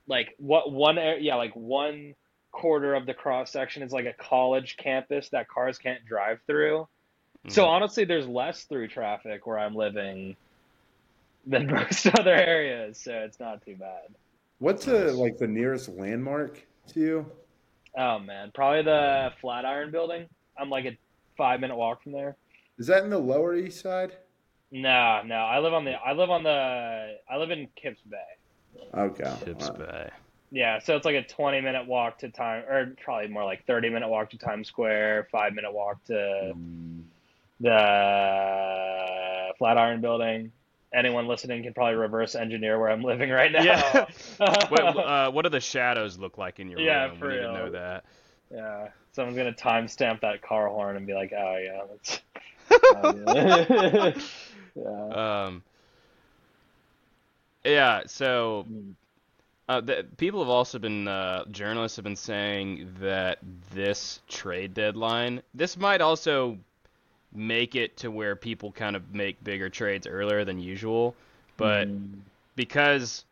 like what one? Yeah, like one quarter of the cross section is like a college campus that cars can't drive through. So Mhm. honestly, there's less through traffic where I'm living than *laughs* most other areas, so it's not too bad. What's the like the nearest landmark to you? Oh man, probably the Flatiron Building. I'm like a five minute walk from there. Is that in the Lower East Side? No, no, I live on the I live on the I live in Kips Bay. Okay. Kips Bay. Yeah, so it's like a 20 minute walk to time, or probably more like 30 minute walk to Times Square, five minute walk to mm. the Flatiron Building. Anyone listening can probably reverse engineer where I'm living right now. Yeah. *laughs* what, uh, what do the shadows look like in your Yeah, room? for we real. know that. yeah, someone's gonna timestamp that car horn and be like, "Oh yeah, that's." *laughs* *laughs* yeah. Um, yeah, so uh, the, people have also been, uh, journalists have been saying that this trade deadline, this might also make it to where people kind of make bigger trades earlier than usual, but Mm. because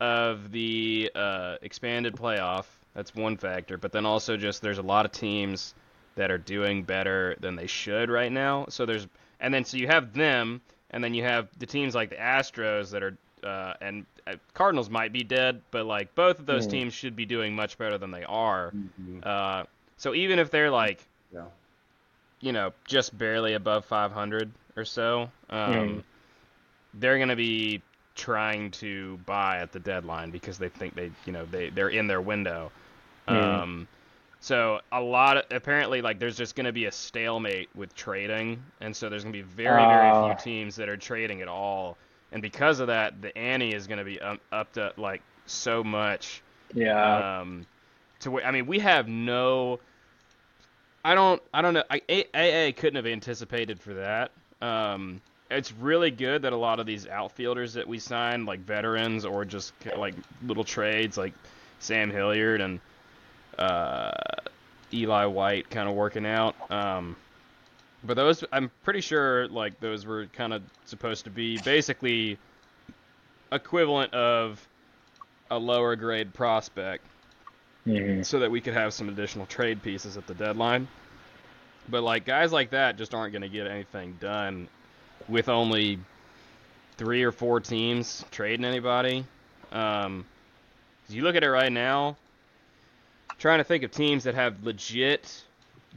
of the uh, expanded playoff, that's one factor. But then also just there's a lot of teams that are doing better than they should right now. So there's and then so you have them, and then you have the teams like the Astros that are uh, and uh, Cardinals might be dead, but like both of those Mm. teams should be doing much better than they are. Mhm. Uh, so even if they're like Yeah. You know, just barely above 500 or so, um, Mm. they're going to be trying to buy at the deadline because they think they, you know, they they're in their window. Mm. Um, so a lot of apparently like there's just going to be a stalemate with trading, and so there's going to be very very few teams that are trading at all, and because of that, the ante is going to be um, up to like so much Yeah. um, to where I mean, we have no. I don't. I don't know. I, AA couldn't have anticipated for that. Um, it's really good that a lot of these outfielders that we signed, like veterans or just like little trades, like Sam Hilliard and uh, Eli White, kind of working out. Um, but those, I'm pretty sure, like those were kind of supposed to be basically equivalent of a lower grade prospect Mhm. so that we could have some additional trade pieces at the deadline. But like guys like that just aren't going to get anything done with only three or four teams trading anybody. Um, you look at it right now, trying to think of teams that have legit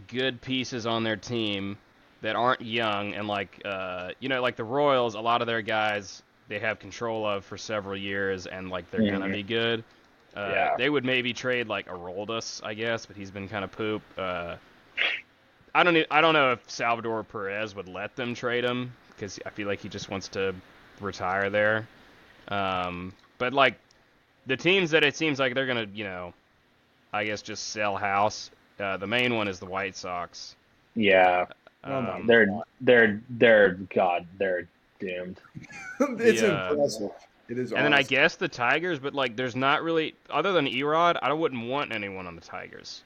good pieces on their team that aren't young and like uh, you know like the Royals, a lot of their guys they have control of for several years and like they're gonna Mhm. be good. Uh, Yeah. They would maybe trade like Aroldis, I guess, but he's been kind of poop. Uh, I don't. e- I don't know if Salvador Perez would let them trade him because I feel like he just wants to retire there. Um, but like the teams that it seems like they're gonna, you know, I guess just sell house. Uh, the main one is the White Sox. Yeah. Oh Um, They're they're they're God. They're doomed. *laughs* it's Yeah. impressive. It is. and then I guess the Tigers, but like there's not really other than Erod, I wouldn't want anyone on the Tigers.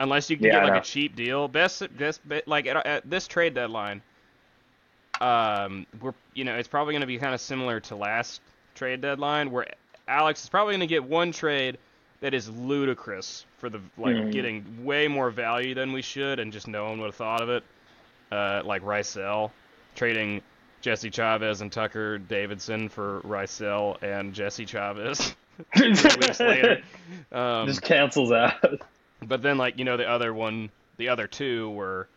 Unless you can Yeah, get like a cheap deal, best best like at, at this trade deadline, um, we're you know it's probably going to be kind of similar to last trade deadline where Alex is probably going to get one trade that is ludicrous for the like Mhm. getting way more value than we should, and just no one would have thought of it. Uh, like Raisel trading Jesse Chavez and Tucker Davidson for Raisel and Jesse Chavez three weeks later. Um, Just cancels out. but then, like you know, the other one, the other two were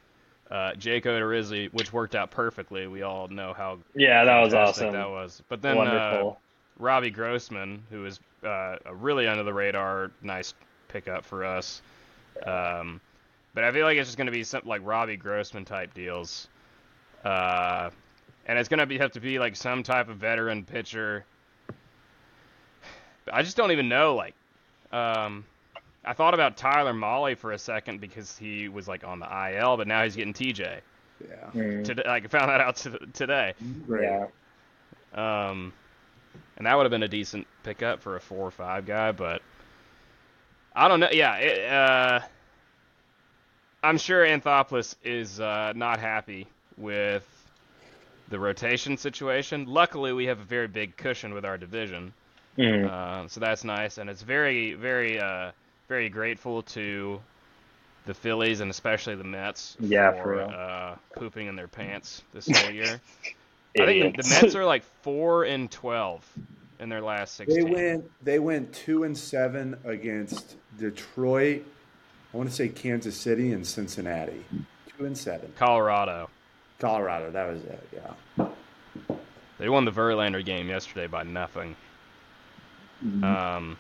uh, Jake Odorizzi, which worked out perfectly. We all know how Yeah, that was awesome. That was. But then uh, Robbie Grossman, who is uh, a really under the radar, nice pickup for us. Um, but I feel like it's just going to be something like Robbie Grossman type deals, uh, and it's going to be have to be like some type of veteran pitcher. I just don't even know. Like, um, I thought about Tyler Mahle for a second because he was like on the IL, but now he's getting TJ. Yeah. Mm, Today, like, I found that out to, today. Yeah. Um, and that would have been a decent pickup for a four or five guy, but I don't know. Yeah, it, uh, I'm sure Anthopoulos is uh, not happy with the rotation situation. Luckily, we have a very big cushion with our division, Mm. uh, so that's nice, and it's very, very, uh, very grateful to the Phillies and especially the Mets Yeah, for, for uh, pooping in their pants this whole year. *laughs* I think the, the Mets are like four and twelve in their last They sixteen. went. They went two and seven against Detroit. I want to say Kansas City and Cincinnati. Two and seven. Colorado. Colorado. That was it. Yeah. They won the Verlander game yesterday by nothing. Mhm. Um,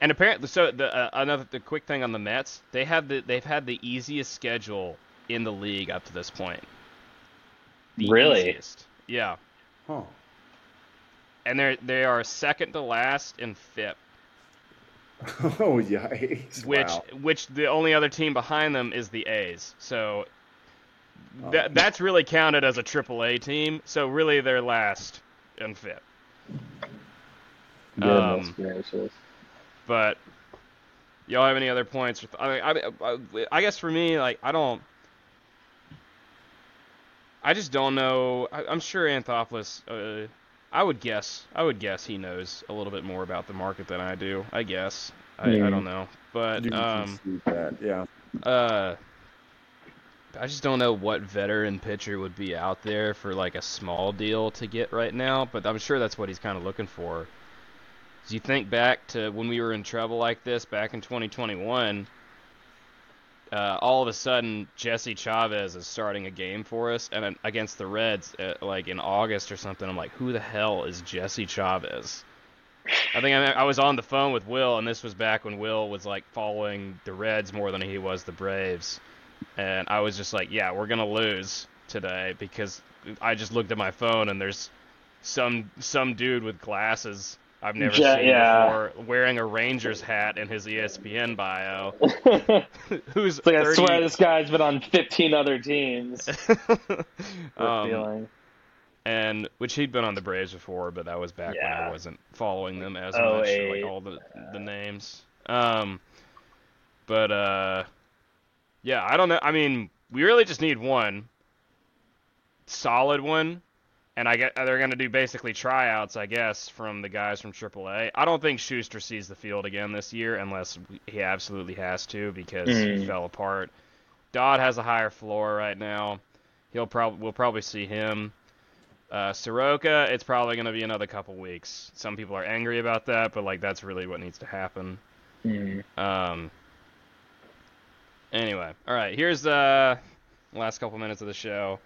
and apparently, so the uh, another the quick thing on the Mets, they have the they've had the easiest schedule in the league up to this point. The Really? easiest. Yeah, Huh. and they are they are second to last in FIP, *laughs* Oh yikes! which wow. which the only other team behind them is the A's. So That that's really counted as a Triple A team. So really, they're last in FIP. Goodness um, gracious. But y'all have any other points? I, mean, I, I, I guess for me, like I don't. I just don't know. I, I'm sure Anthopoulos. Uh, I would guess. I would guess he knows a little bit more about the market than I do. I guess. I, I don't know, but You can um, that, yeah. uh, I just don't know what veteran pitcher would be out there for like a small deal to get right now. But I'm sure that's what he's kind of looking for. As you think back to when we were in trouble like this back in 2021, uh, all of a sudden Jesse Chavez is starting a game for us, and against the Reds, uh, like in August or something. I'm like, who the hell is Jesse Chavez? I think I, I was on the phone with Will, and this was back when Will was like following the Reds more than he was the Braves, and I was just like, yeah, we're gonna lose today because I just looked at my phone and there's some some dude with glasses I've never Ja- seen yeah. before wearing a Rangers hat in his ESPN bio. *laughs* *laughs* Who's It's like I swear this guy's been on 15 other teams. *laughs* Um, feeling. and which he'd been on the Braves before, but that was back when I wasn't following them as Oh, much, like all the the names. Um, but uh, yeah, I don't know. I mean, we really just need one solid one, and I get they're gonna do basically tryouts, I guess, from the guys from AAA. I don't think Shuster sees the field again this year unless he absolutely has to because he Mhm. fell apart. Dodd has a higher floor right now. He'll probably we'll probably see him. Uh, Soroka, it's probably going to be another couple weeks. Some people are angry about that, but like that's really what needs to happen. Mm. Um. Anyway, all right. Here's uh last couple minutes of the show.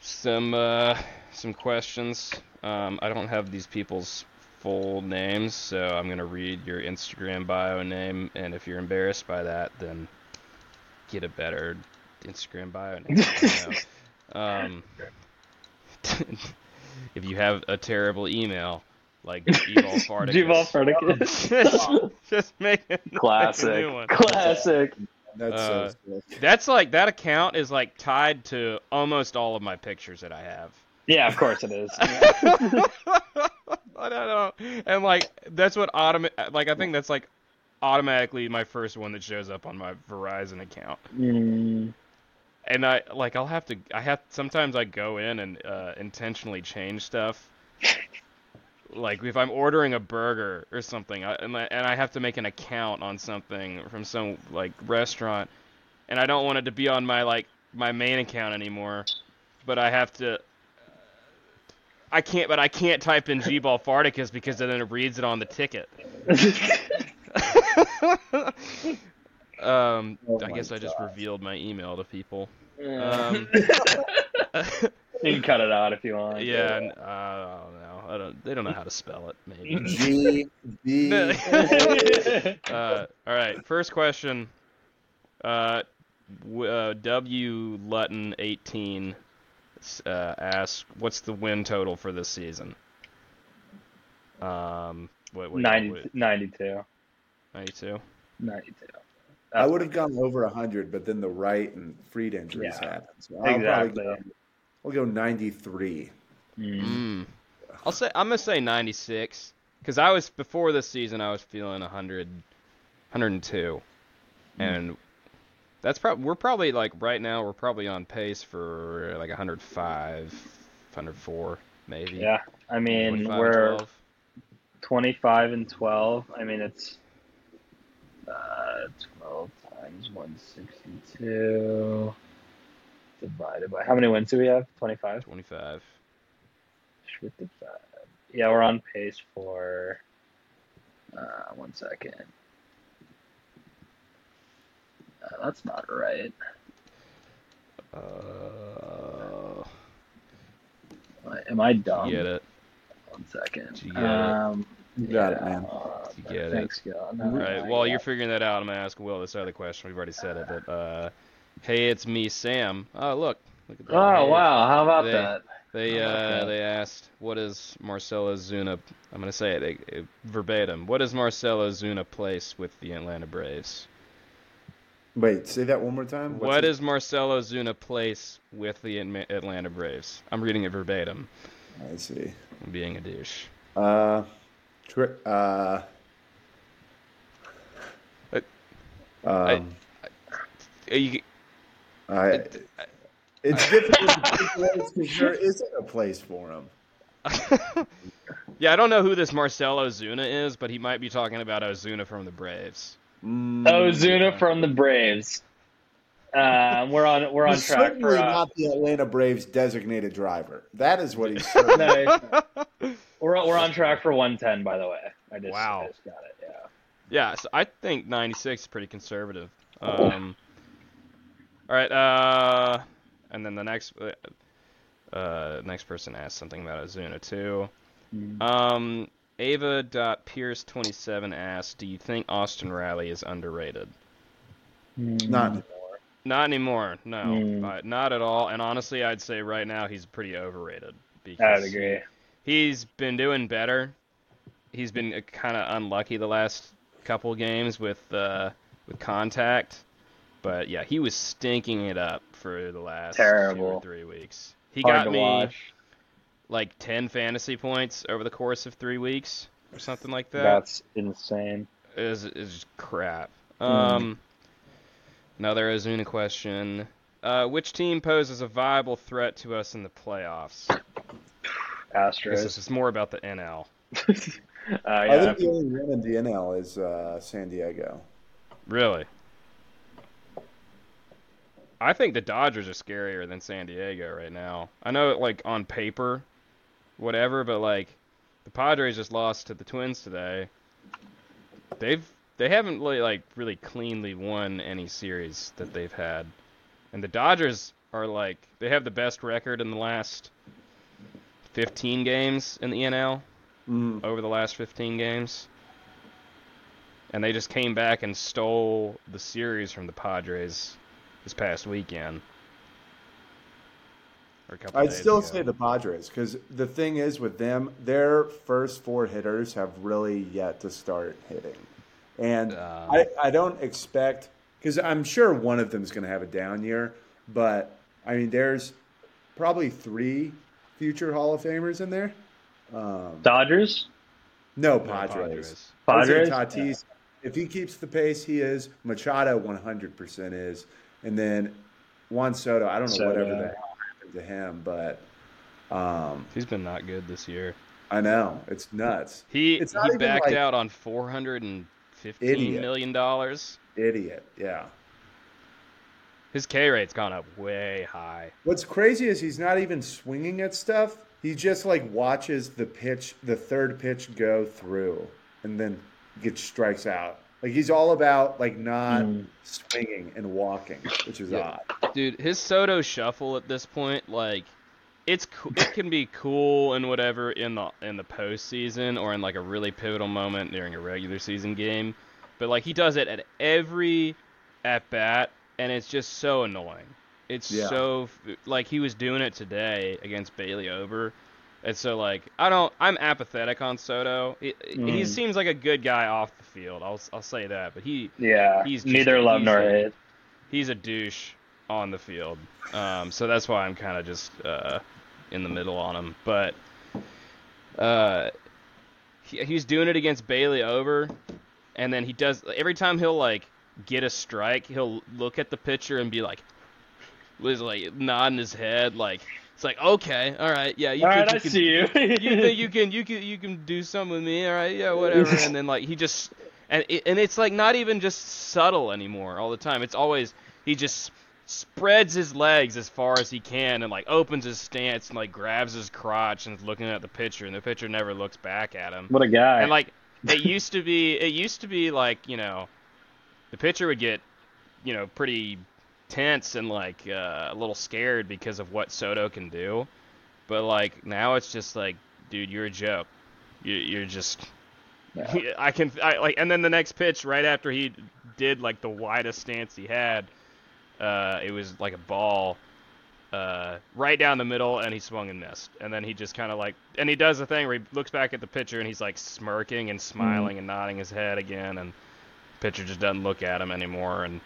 Some uh some questions. Um, I don't have these people's full names, so I'm gonna read your Instagram bio name, and if you're embarrassed by that, then get a better Instagram bio name. *laughs* Um, *laughs* if you have a terrible email, like Evil Farticus, Duval Fernicus. just, just make a, make a new Classic. one. Classic. That's Uh, so sick. That's like that account is like tied to almost all of my pictures that I have. Yeah, of course it is. *laughs* I don't know, and like that's what automa- like I think that's like automatically my first one that shows up on my Verizon account. Mm. And I like I'll have to I have sometimes I go in and uh, intentionally change stuff. Like if I'm ordering a burger or something, I, and, I, and I have to make an account on something from some like restaurant, and I don't want it to be on my like my main account anymore, but I have to. I can't, but I can't type in *laughs* G-ball Farticus because then it reads it on the ticket. *laughs* um, Oh I guess I just revealed my email to people. Um, Um, *laughs* you can cut it out if you want. yeah, and, uh, I don't know. I don't. They don't know how to spell it. Maybe. *laughs* G B. *laughs* *laughs* uh, all Wright. First question. Uh, w- uh, W Lutton eighteen uh, asks, "What's the win total for this season?" Um, what, what, 90, what, 92. 92? 92. I would have gone over 100, but then the right and Fried injuries Yeah. happened. So I'll Exactly. go, we'll go 93. Mm. Mm. I'll say I'm gonna say 96 because I was before this season I was feeling 100, 102, and that's probably we're probably like right now we're probably on pace for like 105, 104 maybe. Yeah, I mean we're 12. 25 and 12. I mean it's uh, 12 times 162 divided by how many wins do we have? 25. 25. Yeah, we're on pace for. Uh, one second. Uh, that's not right. Uh, Am I dumb? get it. One second. Did you get um, You got it, man. uh, you get it? thanks, Gil. No, All right. While yeah. you're figuring that out, I'm gonna ask Will this other question. We've already said it, but uh, hey, it's me, Sam. Oh, look, look at that. Oh Hey. wow! How about They- that? They How about uh, they asked, "What is Marcelo Ozuna?" I'm gonna say it uh, verbatim. What is Marcelo Ozuna place with the Atlanta Braves? Wait, say that one more time. What is Marcelo Ozuna place with the Atlanta Braves? I'm reading it verbatim. I see. I'm being a douche. Uh, tri- uh, Um, Uh, you- I, it's difficult to pick place because there isn't a place for him. *laughs* yeah, I don't know who this Marcelo Ozuna is, but he might be talking about Ozuna from the Braves. Mm, Ozuna from the Braves. Um, we're on we're on he's track certainly for uh, not the Atlanta Braves designated driver. That is what he's. certainly- no, *laughs* we're we're on track for 110. By the way, I just, Wow. I just got it. Yeah. Yeah, so I think 96 is pretty conservative. Um, all right, uh, and then the next uh, uh, next person asked something about Ozuna too. Um, Ava.Pierce27 asked, "Do you think Austin Riley is underrated?" not anymore. Not anymore. No, Hmm. uh, not at all. And honestly, I'd say right now he's pretty overrated I because would agree. he's been doing better. He's been kind of unlucky the last couple games with uh, with contact, but yeah, he was stinking it up for the last two or three weeks. He Hard got me watch. like ten fantasy points over the course of three weeks or something like that. That's insane. is is crap. Hmm. Um, another Ozuna question: uh, Which team poses a viable threat to us in the playoffs? I guess this is more about the NL. *laughs* Uh, I think the only one in the NL is uh, San Diego. Really? I think the Dodgers are scarier than San Diego right now. I know, like on paper, whatever, but like the Padres just lost to the Twins today. They've they haven't really like really cleanly won any series that they've had, and the Dodgers are like they have the best record in the last 15 games in the NL Mm. over the last 15 games. And they just came back and stole the series from the Padres this past weekend. Or a couple I'd days still ago. say the Padres because the thing is with them, their first four hitters have really yet to start hitting, and Uh. I, I don't expect because I'm sure one of them is going to have a down year, but I mean there's probably three future Hall of Famers in there. Um, Dodgers. no No, Padres. Padres? I would say Tatis, if he keeps the pace he is, Machado 100% is, and then Juan Soto. I don't know Soto. whatever the hell happened to him, but um, He's been not good this year. I know it's nuts. He It's he backed like- out on four hundred and fifteen million dollars. Idiot. Yeah. His K rate's gone up way high. What's crazy is he's not even swinging at stuff. He just like watches the pitch, the third pitch go through, and then gets strikes out. Like he's all about like not Mm. swinging and walking, which is Yeah. odd. Dude, his Soto shuffle at this point, like, it's co- it can be cool and whatever in the in the postseason or in like a really pivotal moment during a regular season game, but like he does it at every at bat, and it's just so annoying. It's Yeah. so like he was doing it today against Bailey Ober. And so like I don't I'm apathetic on Soto. He, he Mm. seems like a good guy off the field. I'll I'll say that, but he Yeah. He's just- Neither love he's nor a- hate. he's a douche on the field. Um, so that's why I'm kind of just uh, in the middle on him. But uh, he, he's doing it against Bailey Ober, and then he does every time he'll like get a strike, he'll look at the pitcher and be like, was like nodding his head like. It's like okay, all right, yeah. You All can, right, you I can- see you. you think you *laughs* can you can you can do something with me all right yeah whatever and then like he just and it, and it's like not even just subtle anymore all the time it's always he just spreads his legs as far as he can and like opens his stance and like grabs his crotch and is looking at the pitcher and the pitcher never looks back at him what a guy. and like it used to be it used to be like you know the pitcher would get you know pretty tense and like uh, a little scared because of what Soto can do but like now it's just like dude you're a joke you, you're just Yeah. *laughs* I can I like and then the next pitch right after he did like the widest stance he had uh it was like a ball uh, right down the middle, and he swung and missed. And then he just kind of like, and he does the thing where he looks back at the pitcher and he's like smirking and smiling and nodding his head again, and pitcher just doesn't look at him anymore. And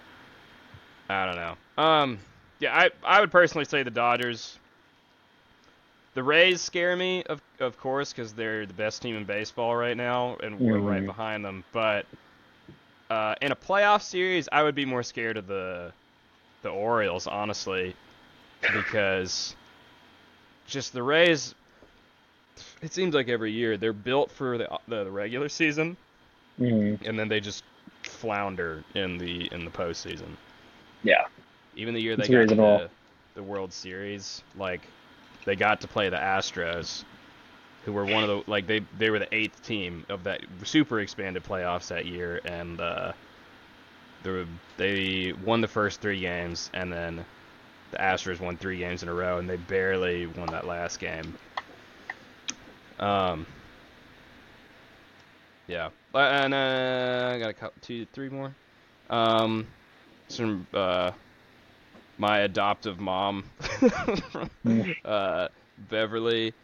I don't know. Um, yeah, I I would personally say the Dodgers. The Rays scare me, of of course, because they're the best team in baseball right now, and we're right Mhm. behind them. But Uh, in a playoff series, I would be more scared of the the Orioles, honestly, because just the Rays. It seems like every year they're built for the the regular season, Mhm. and then they just flounder in the in the postseason. Yeah. Even the year they It's got to the, the World Series, like they got to play the Astros, who were one of the like they they were the eighth team of that super expanded playoffs that year, and uh, they were, they won the first three games, and then the Astros won three games in a row, and they barely won that last game. Um. Yeah, Uh, and uh, I got a couple, two, three more. Um, some uh, my adoptive mom, *laughs* uh, Beverly.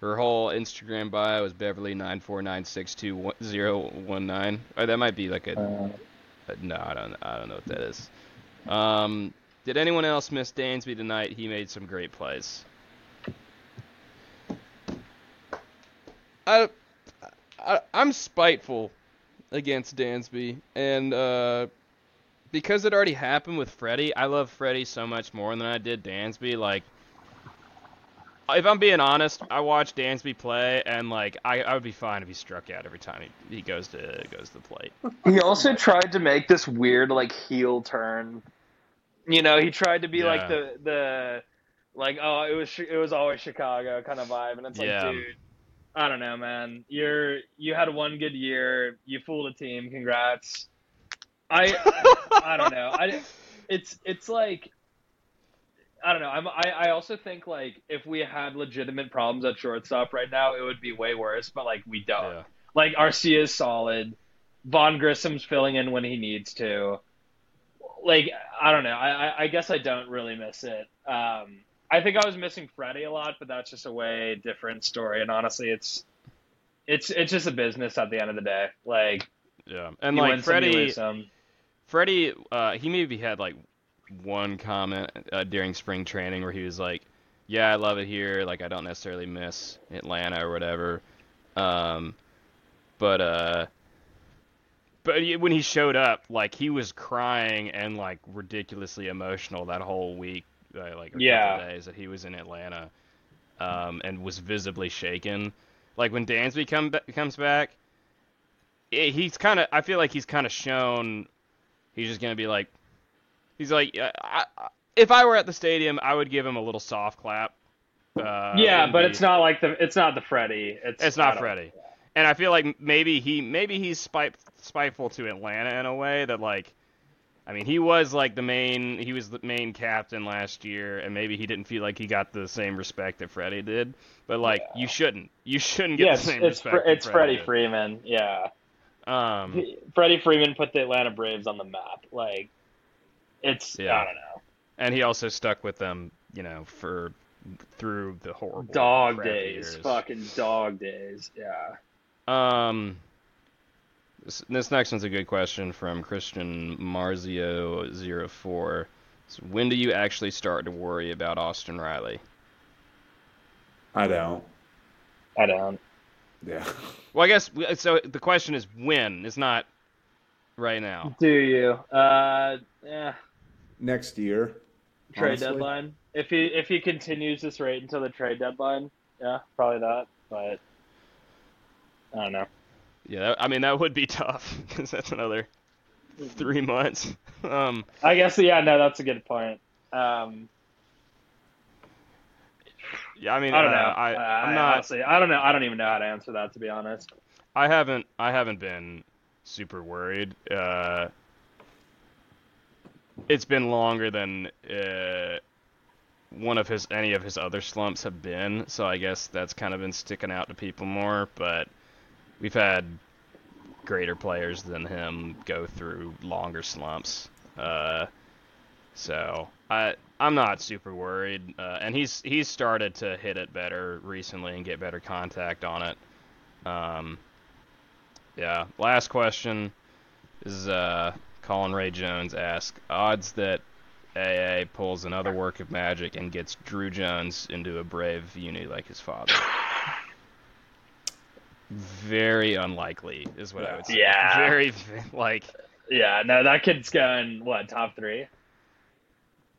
Her whole Instagram bio is Beverly nine four nine six two zero one nine. Or that might be like a uh, no, I don't. I don't know what that is. Um, did anyone else miss Dansby tonight? He made some great plays. I, I I'm spiteful against Dansby, and uh, because it already happened with Freddie, I love Freddie so much more than I did Dansby. Like, if I'm being honest, I watched Dansby play, and like, I, I would be fine if he struck out every time he, he goes to goes to the plate. He also tried to make this weird like heel turn. You know, he tried to be Yeah. like the the like oh it was it was always Chicago kind of vibe, and it's like Yeah. dude, I don't know, man. You're you had one good year, you fooled a team. Congrats. I *laughs* I, don't know. I it's it's like I don't know. I'm, I I also think like if we had legitimate problems at shortstop right now, it would be way worse. But like we don't. Yeah. Like Arcia is solid. Vaughn Grissom's filling in when he needs to. Like I don't know. I I, guess I don't really miss it. Um, I think I was missing Freddie a lot, but that's just a way different story. And honestly, it's it's it's just a business at the end of the day. Like Yeah, and like Freddie. Freddie, uh, he maybe had like one comment uh, during spring training where he was like, "Yeah, I love it here. Like, I don't necessarily miss Atlanta or whatever." Um, but uh, but he- when he showed up, like he was crying and like ridiculously emotional that whole week, uh, like a Yeah. couple days that he was in Atlanta, um, and was visibly shaken. Like when Dansby come ba- comes back, eh, he's kind of. I feel like he's kind of shown. He's just gonna be like, he's like, uh, I, I, if I were at the stadium, I would give him a little soft clap. Uh, yeah, but be- it's not like the it's not the Freddie. It's it's not Freddie. And I feel like maybe he maybe he's spite, spiteful to Atlanta in a way that like I mean he was like the main he was the main captain last year and maybe he didn't feel like he got the same respect that Freddie did. But like you shouldn't. You shouldn't get Yeah, the same it's, respect. It's Freddie. Freeman. Yeah. Um Freddie Freeman put the Atlanta Braves on the map. Like, it's Yeah. I don't know, and he also stuck with them, you know, for through the horrible dog days, years. fucking dog days. Yeah. Um, this, this next one's a good question from Christian Marzio04. So when do you actually start to worry about Austin Riley? I don't. I don't. Yeah. *laughs* Well, I guess so. The question is when. It's not right now. Do you? Uh, yeah. Next year. Trade honestly. deadline. If he if he continues this rate until the trade deadline, yeah, probably that. But I don't know. Yeah, I mean that would be *laughs* tough because that's another three months. *laughs* Um, I guess yeah. No, that's a good point. Um, yeah, I mean I don't know. uh, I, Uh, I'm not. honestly, I don't know. I don't even know how to answer that to be honest. I haven't I haven't been super worried. Uh, it's been longer than uh, one of his any of his other slumps have been, so I guess that's kind of been sticking out to people more. But we've had greater players than him go through longer slumps. Uh, so I I'm not super worried, uh, and he's he's started to hit it better recently and get better contact on it. Um, yeah. Last question is uh, Colin Ray Jones asked odds that AA pulls another work of magic and gets Drew Jones into a brave uni like his father. Very unlikely is what I would say. Yeah. *laughs* Very like Yeah, no, that kid's going what top three?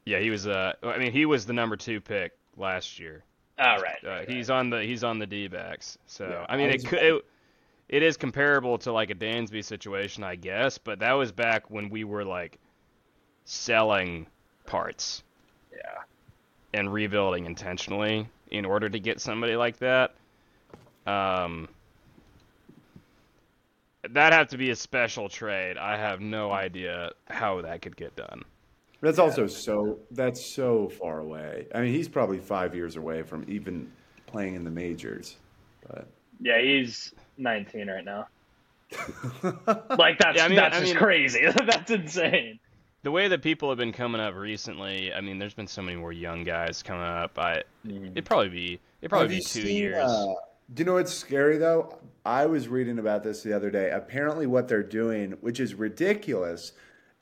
Yeah, he was. Uh, I mean, he was the number two pick last year. Oh right. Uh, he's on the he's on the D-backs. So Yeah, I mean, I it could. It, it is comparable to like a Dansby situation, I guess, but that was back when we were like selling parts yeah. and rebuilding intentionally in order to get somebody like that. Um. That have to be a special trade. I have no idea how that could get done. That's also so. That's so far away. I mean, he's probably five years away from even playing in the majors. But Yeah, he's 19 right now. *laughs* Like that's Yeah, I mean- that's I just crazy. *laughs* that's insane. The way that people have been coming up recently, I mean, there's been so many more young guys coming up. I it'd probably be it'd probably Have be two seen, years. uh, do you know what's scary though? I was reading about this the other day. Apparently, what they're doing, which is ridiculous,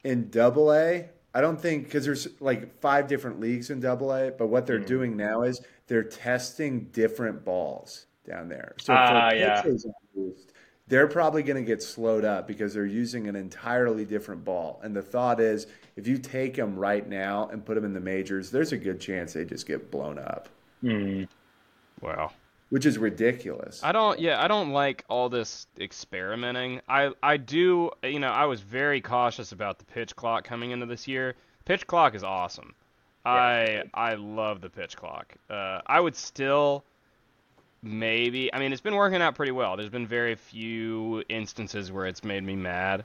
in Double A. I don't think because there's like five different leagues in Double A, but what they're Mm. doing now is they're testing different balls down there. So Ah, for yeah. pitchers, at least, they're probably going to get slowed up because they're using an entirely different ball. And the thought is, if you take them right now and put them in the majors, there's a good chance they just get blown up, Hmm. wow. Which is ridiculous. I don't yeah, I don't like all this experimenting. I I do, you know, I was very cautious about the pitch clock coming into this year. Pitch clock is awesome. I I love the pitch clock. Uh, I would still maybe I mean it's been working out pretty well. There's been very few instances where it's made me mad.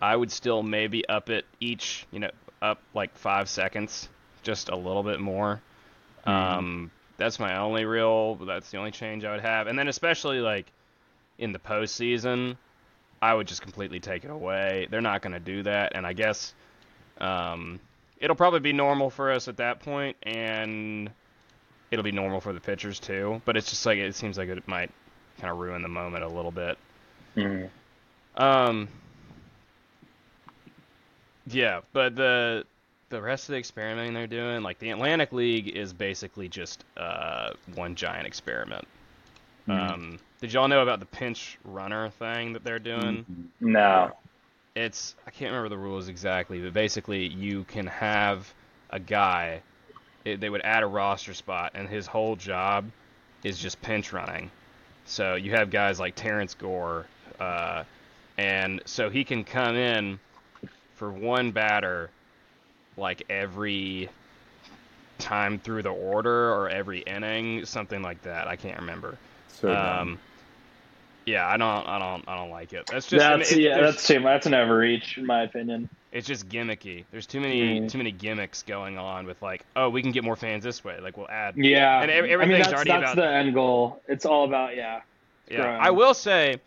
I would still maybe up it each, you know, up like 5 seconds, just a little bit more. Um, that's my only real. That's the only change I would have, and then especially like in the postseason, I would just completely take it away. They're not going to do that, and I guess um, it'll probably be normal for us at that point, and it'll be normal for the pitchers too. But it's just like it seems like it might kind of ruin the moment a little bit. Hmm. Um. Yeah, but the the rest of the experimenting they're doing, like the Atlantic League, is basically just uh, one giant experiment. Um, did y'all know about the pinch runner thing that they're doing? No. It's I can't remember the rules exactly, but basically you can have a guy. It, they would add a roster spot, and his whole job is just pinch running. So you have guys like Terrence Gore, uh, and so he can come in for one batter, like every time through the order or every inning, something like that. I can't remember. So. Um, yeah, I don't, I don't, I don't like it. That's just, I mean, That's it- yeah, that's too that's an overreach in my opinion. it's just gimmicky. There's too many Mm. too many gimmicks going on with like, oh, we can get more fans this way. Like we'll add. Yeah. And ev- I mean everything's that's already that's about- the end goal. It's all about yeah. Yeah, growing. I will say,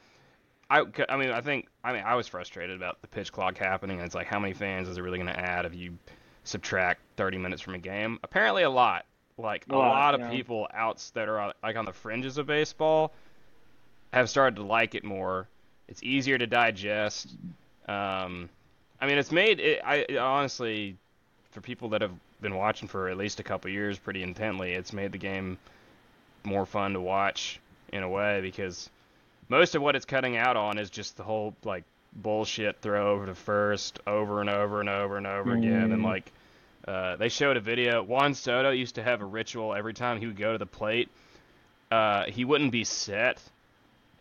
I, I mean, I think, I mean, I was frustrated about the pitch clock happening. And it's like, how many fans is it really going to add if you subtract 30 minutes from a game? Apparently, a lot. Like a, A lot, lot, of yeah. people outs that are like on the fringes of baseball have started to like it more. It's easier to digest. Um, I mean, it's made it. I it honestly, for people that have been watching for at least a couple years pretty intently, it's made the game more fun to watch in a way because most of what it's cutting out on is just the whole like bullshit throw over to first over and over and over and over again and Mm. like uh, they showed a video Juan Soto used to have a ritual every time he would go to the plate uh, he wouldn't be set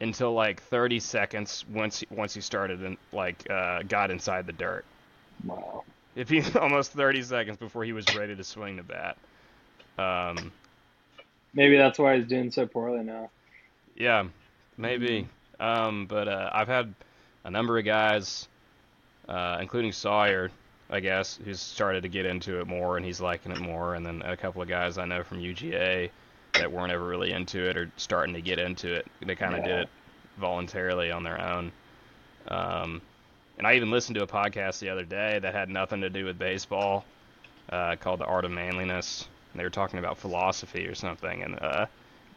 until like 30 seconds once he, once he started and like uh, got inside the dirt Wow. if he *laughs* almost 30 seconds before he was ready to swing the bat um, Maybe that's why he's doing so poorly now. Yeah, maybe. Um, but uh, I've had a number of guys, uh, including Sawyer, I guess, who's started to get into it more and he's liking it more. And then a couple of guys I know from UGA that weren't ever really into it are starting to get into it. They kind of Yeah. did it voluntarily on their own. Um, and I even listened to a podcast the other day that had nothing to do with baseball, uh, called The Art of Manliness. And they were talking about philosophy or something, and uh,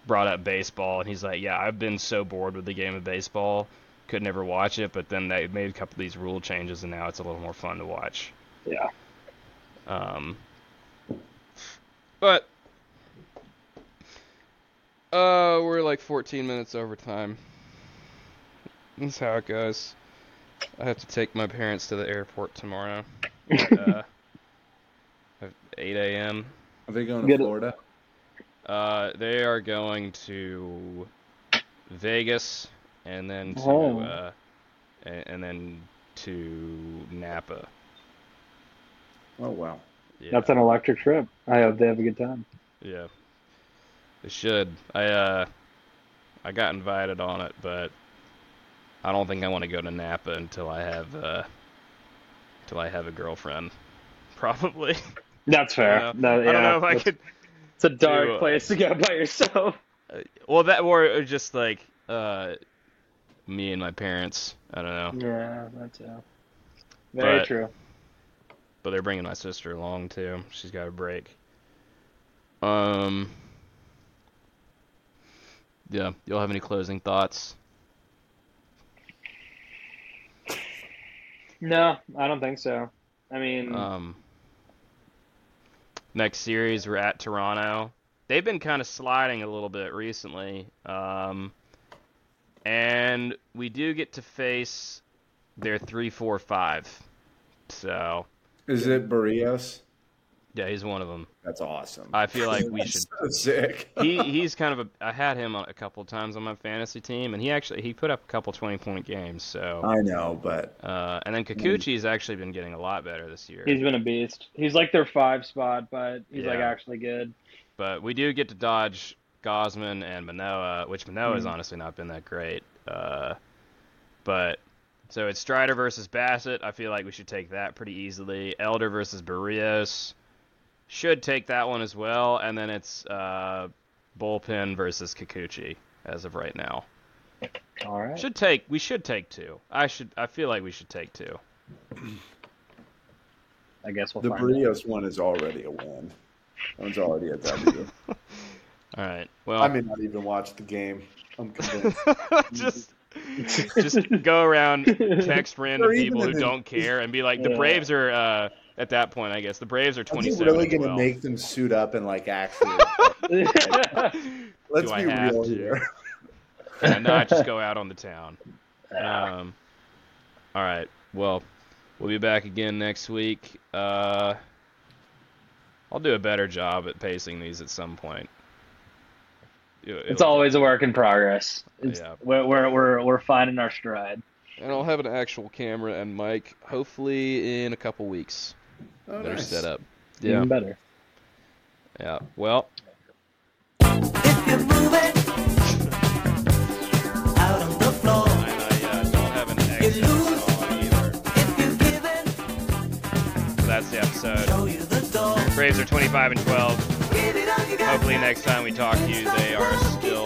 brought up baseball. And he's like, "Yeah, I've been so bored with the game of baseball, could never watch it. But then they made a couple of these rule changes, and now it's a little more fun to watch." Yeah. Um, but uh, we're like 14 minutes over time. That's how it goes. I have to take my parents to the airport tomorrow. uh, *laughs* at 8 a.m. Are they going to Get it. Florida? Uh, they are going to Vegas and then to Oh. uh, and, and then to Napa. Oh wow. Yeah, That's an electric trip. I hope they have a good time. yeah. They should. I uh, I got invited on it, but I don't think I want to go to Napa until I have uh, until I have a girlfriend. *laughs* Probably. That's I fair. don't know, No, I don't know if I it's- could. It's a dark do, uh, place to go by yourself. *laughs* Uh, well, that or just like uh, me and my parents. I don't know, Yeah, that's yeah. Very But- true. But they're bringing my sister along too. She's got a break. Um. Yeah, Y'all have any closing thoughts? No, I don't think so. I mean, Um. Next series, we're at Toronto. They've been kind of sliding a little bit recently. Um. And we do get to face their three, four, five. So Is it Berrios? yeah, he's one of them. That's awesome. I feel like we *laughs* That's should so sick. *laughs* he he's kind of a I had him a couple times on my fantasy team and he actually he put up a couple 20 point games so I know, but uh, and then Kikuchi's actually been getting a lot better this year he's been a beast. He's like their five spot, but he's like actually good. but we do get to dodge Gausman and Manoah which Manoah has Mhm. honestly not been that great uh, but so it's Strider versus Bassitt I feel like we should take that pretty easily Elder versus Berrios should take that one as well and then it's uh, Bullpen versus Kikuchi as of right now All right. Should take. We should take two. I should. I feel like we should take two. I guess we'll the. Berrios one is already a win. That one's already a W. *laughs* All right. Well, I may not even watch the game. I'm convinced. *laughs* just *laughs* just go around text random people who don't care and be like, the Yeah. Braves are uh, at that point. I guess the Braves are Is twenty he really going to make them suit up and like actually? *laughs* Let's Do I be have real to? here. *laughs* and not just go out on the town. Um, all right. Well, we'll be back again next week. Uh, I'll do a better job at pacing these at some point. It- it's always a work in progress. It's, Yeah. we're, we're we're we're finding our stride. And I'll have an actual camera and mic, hopefully in a couple weeks. Oh, Better nice. set up. Even Yeah. better. Yeah. Well, If you move it out on the floor, and I uh, don't have an exit lose. either. if you give it, So that's the episode. show you the door. Braves are 25 and 12. Hopefully next time we talk to you, they are still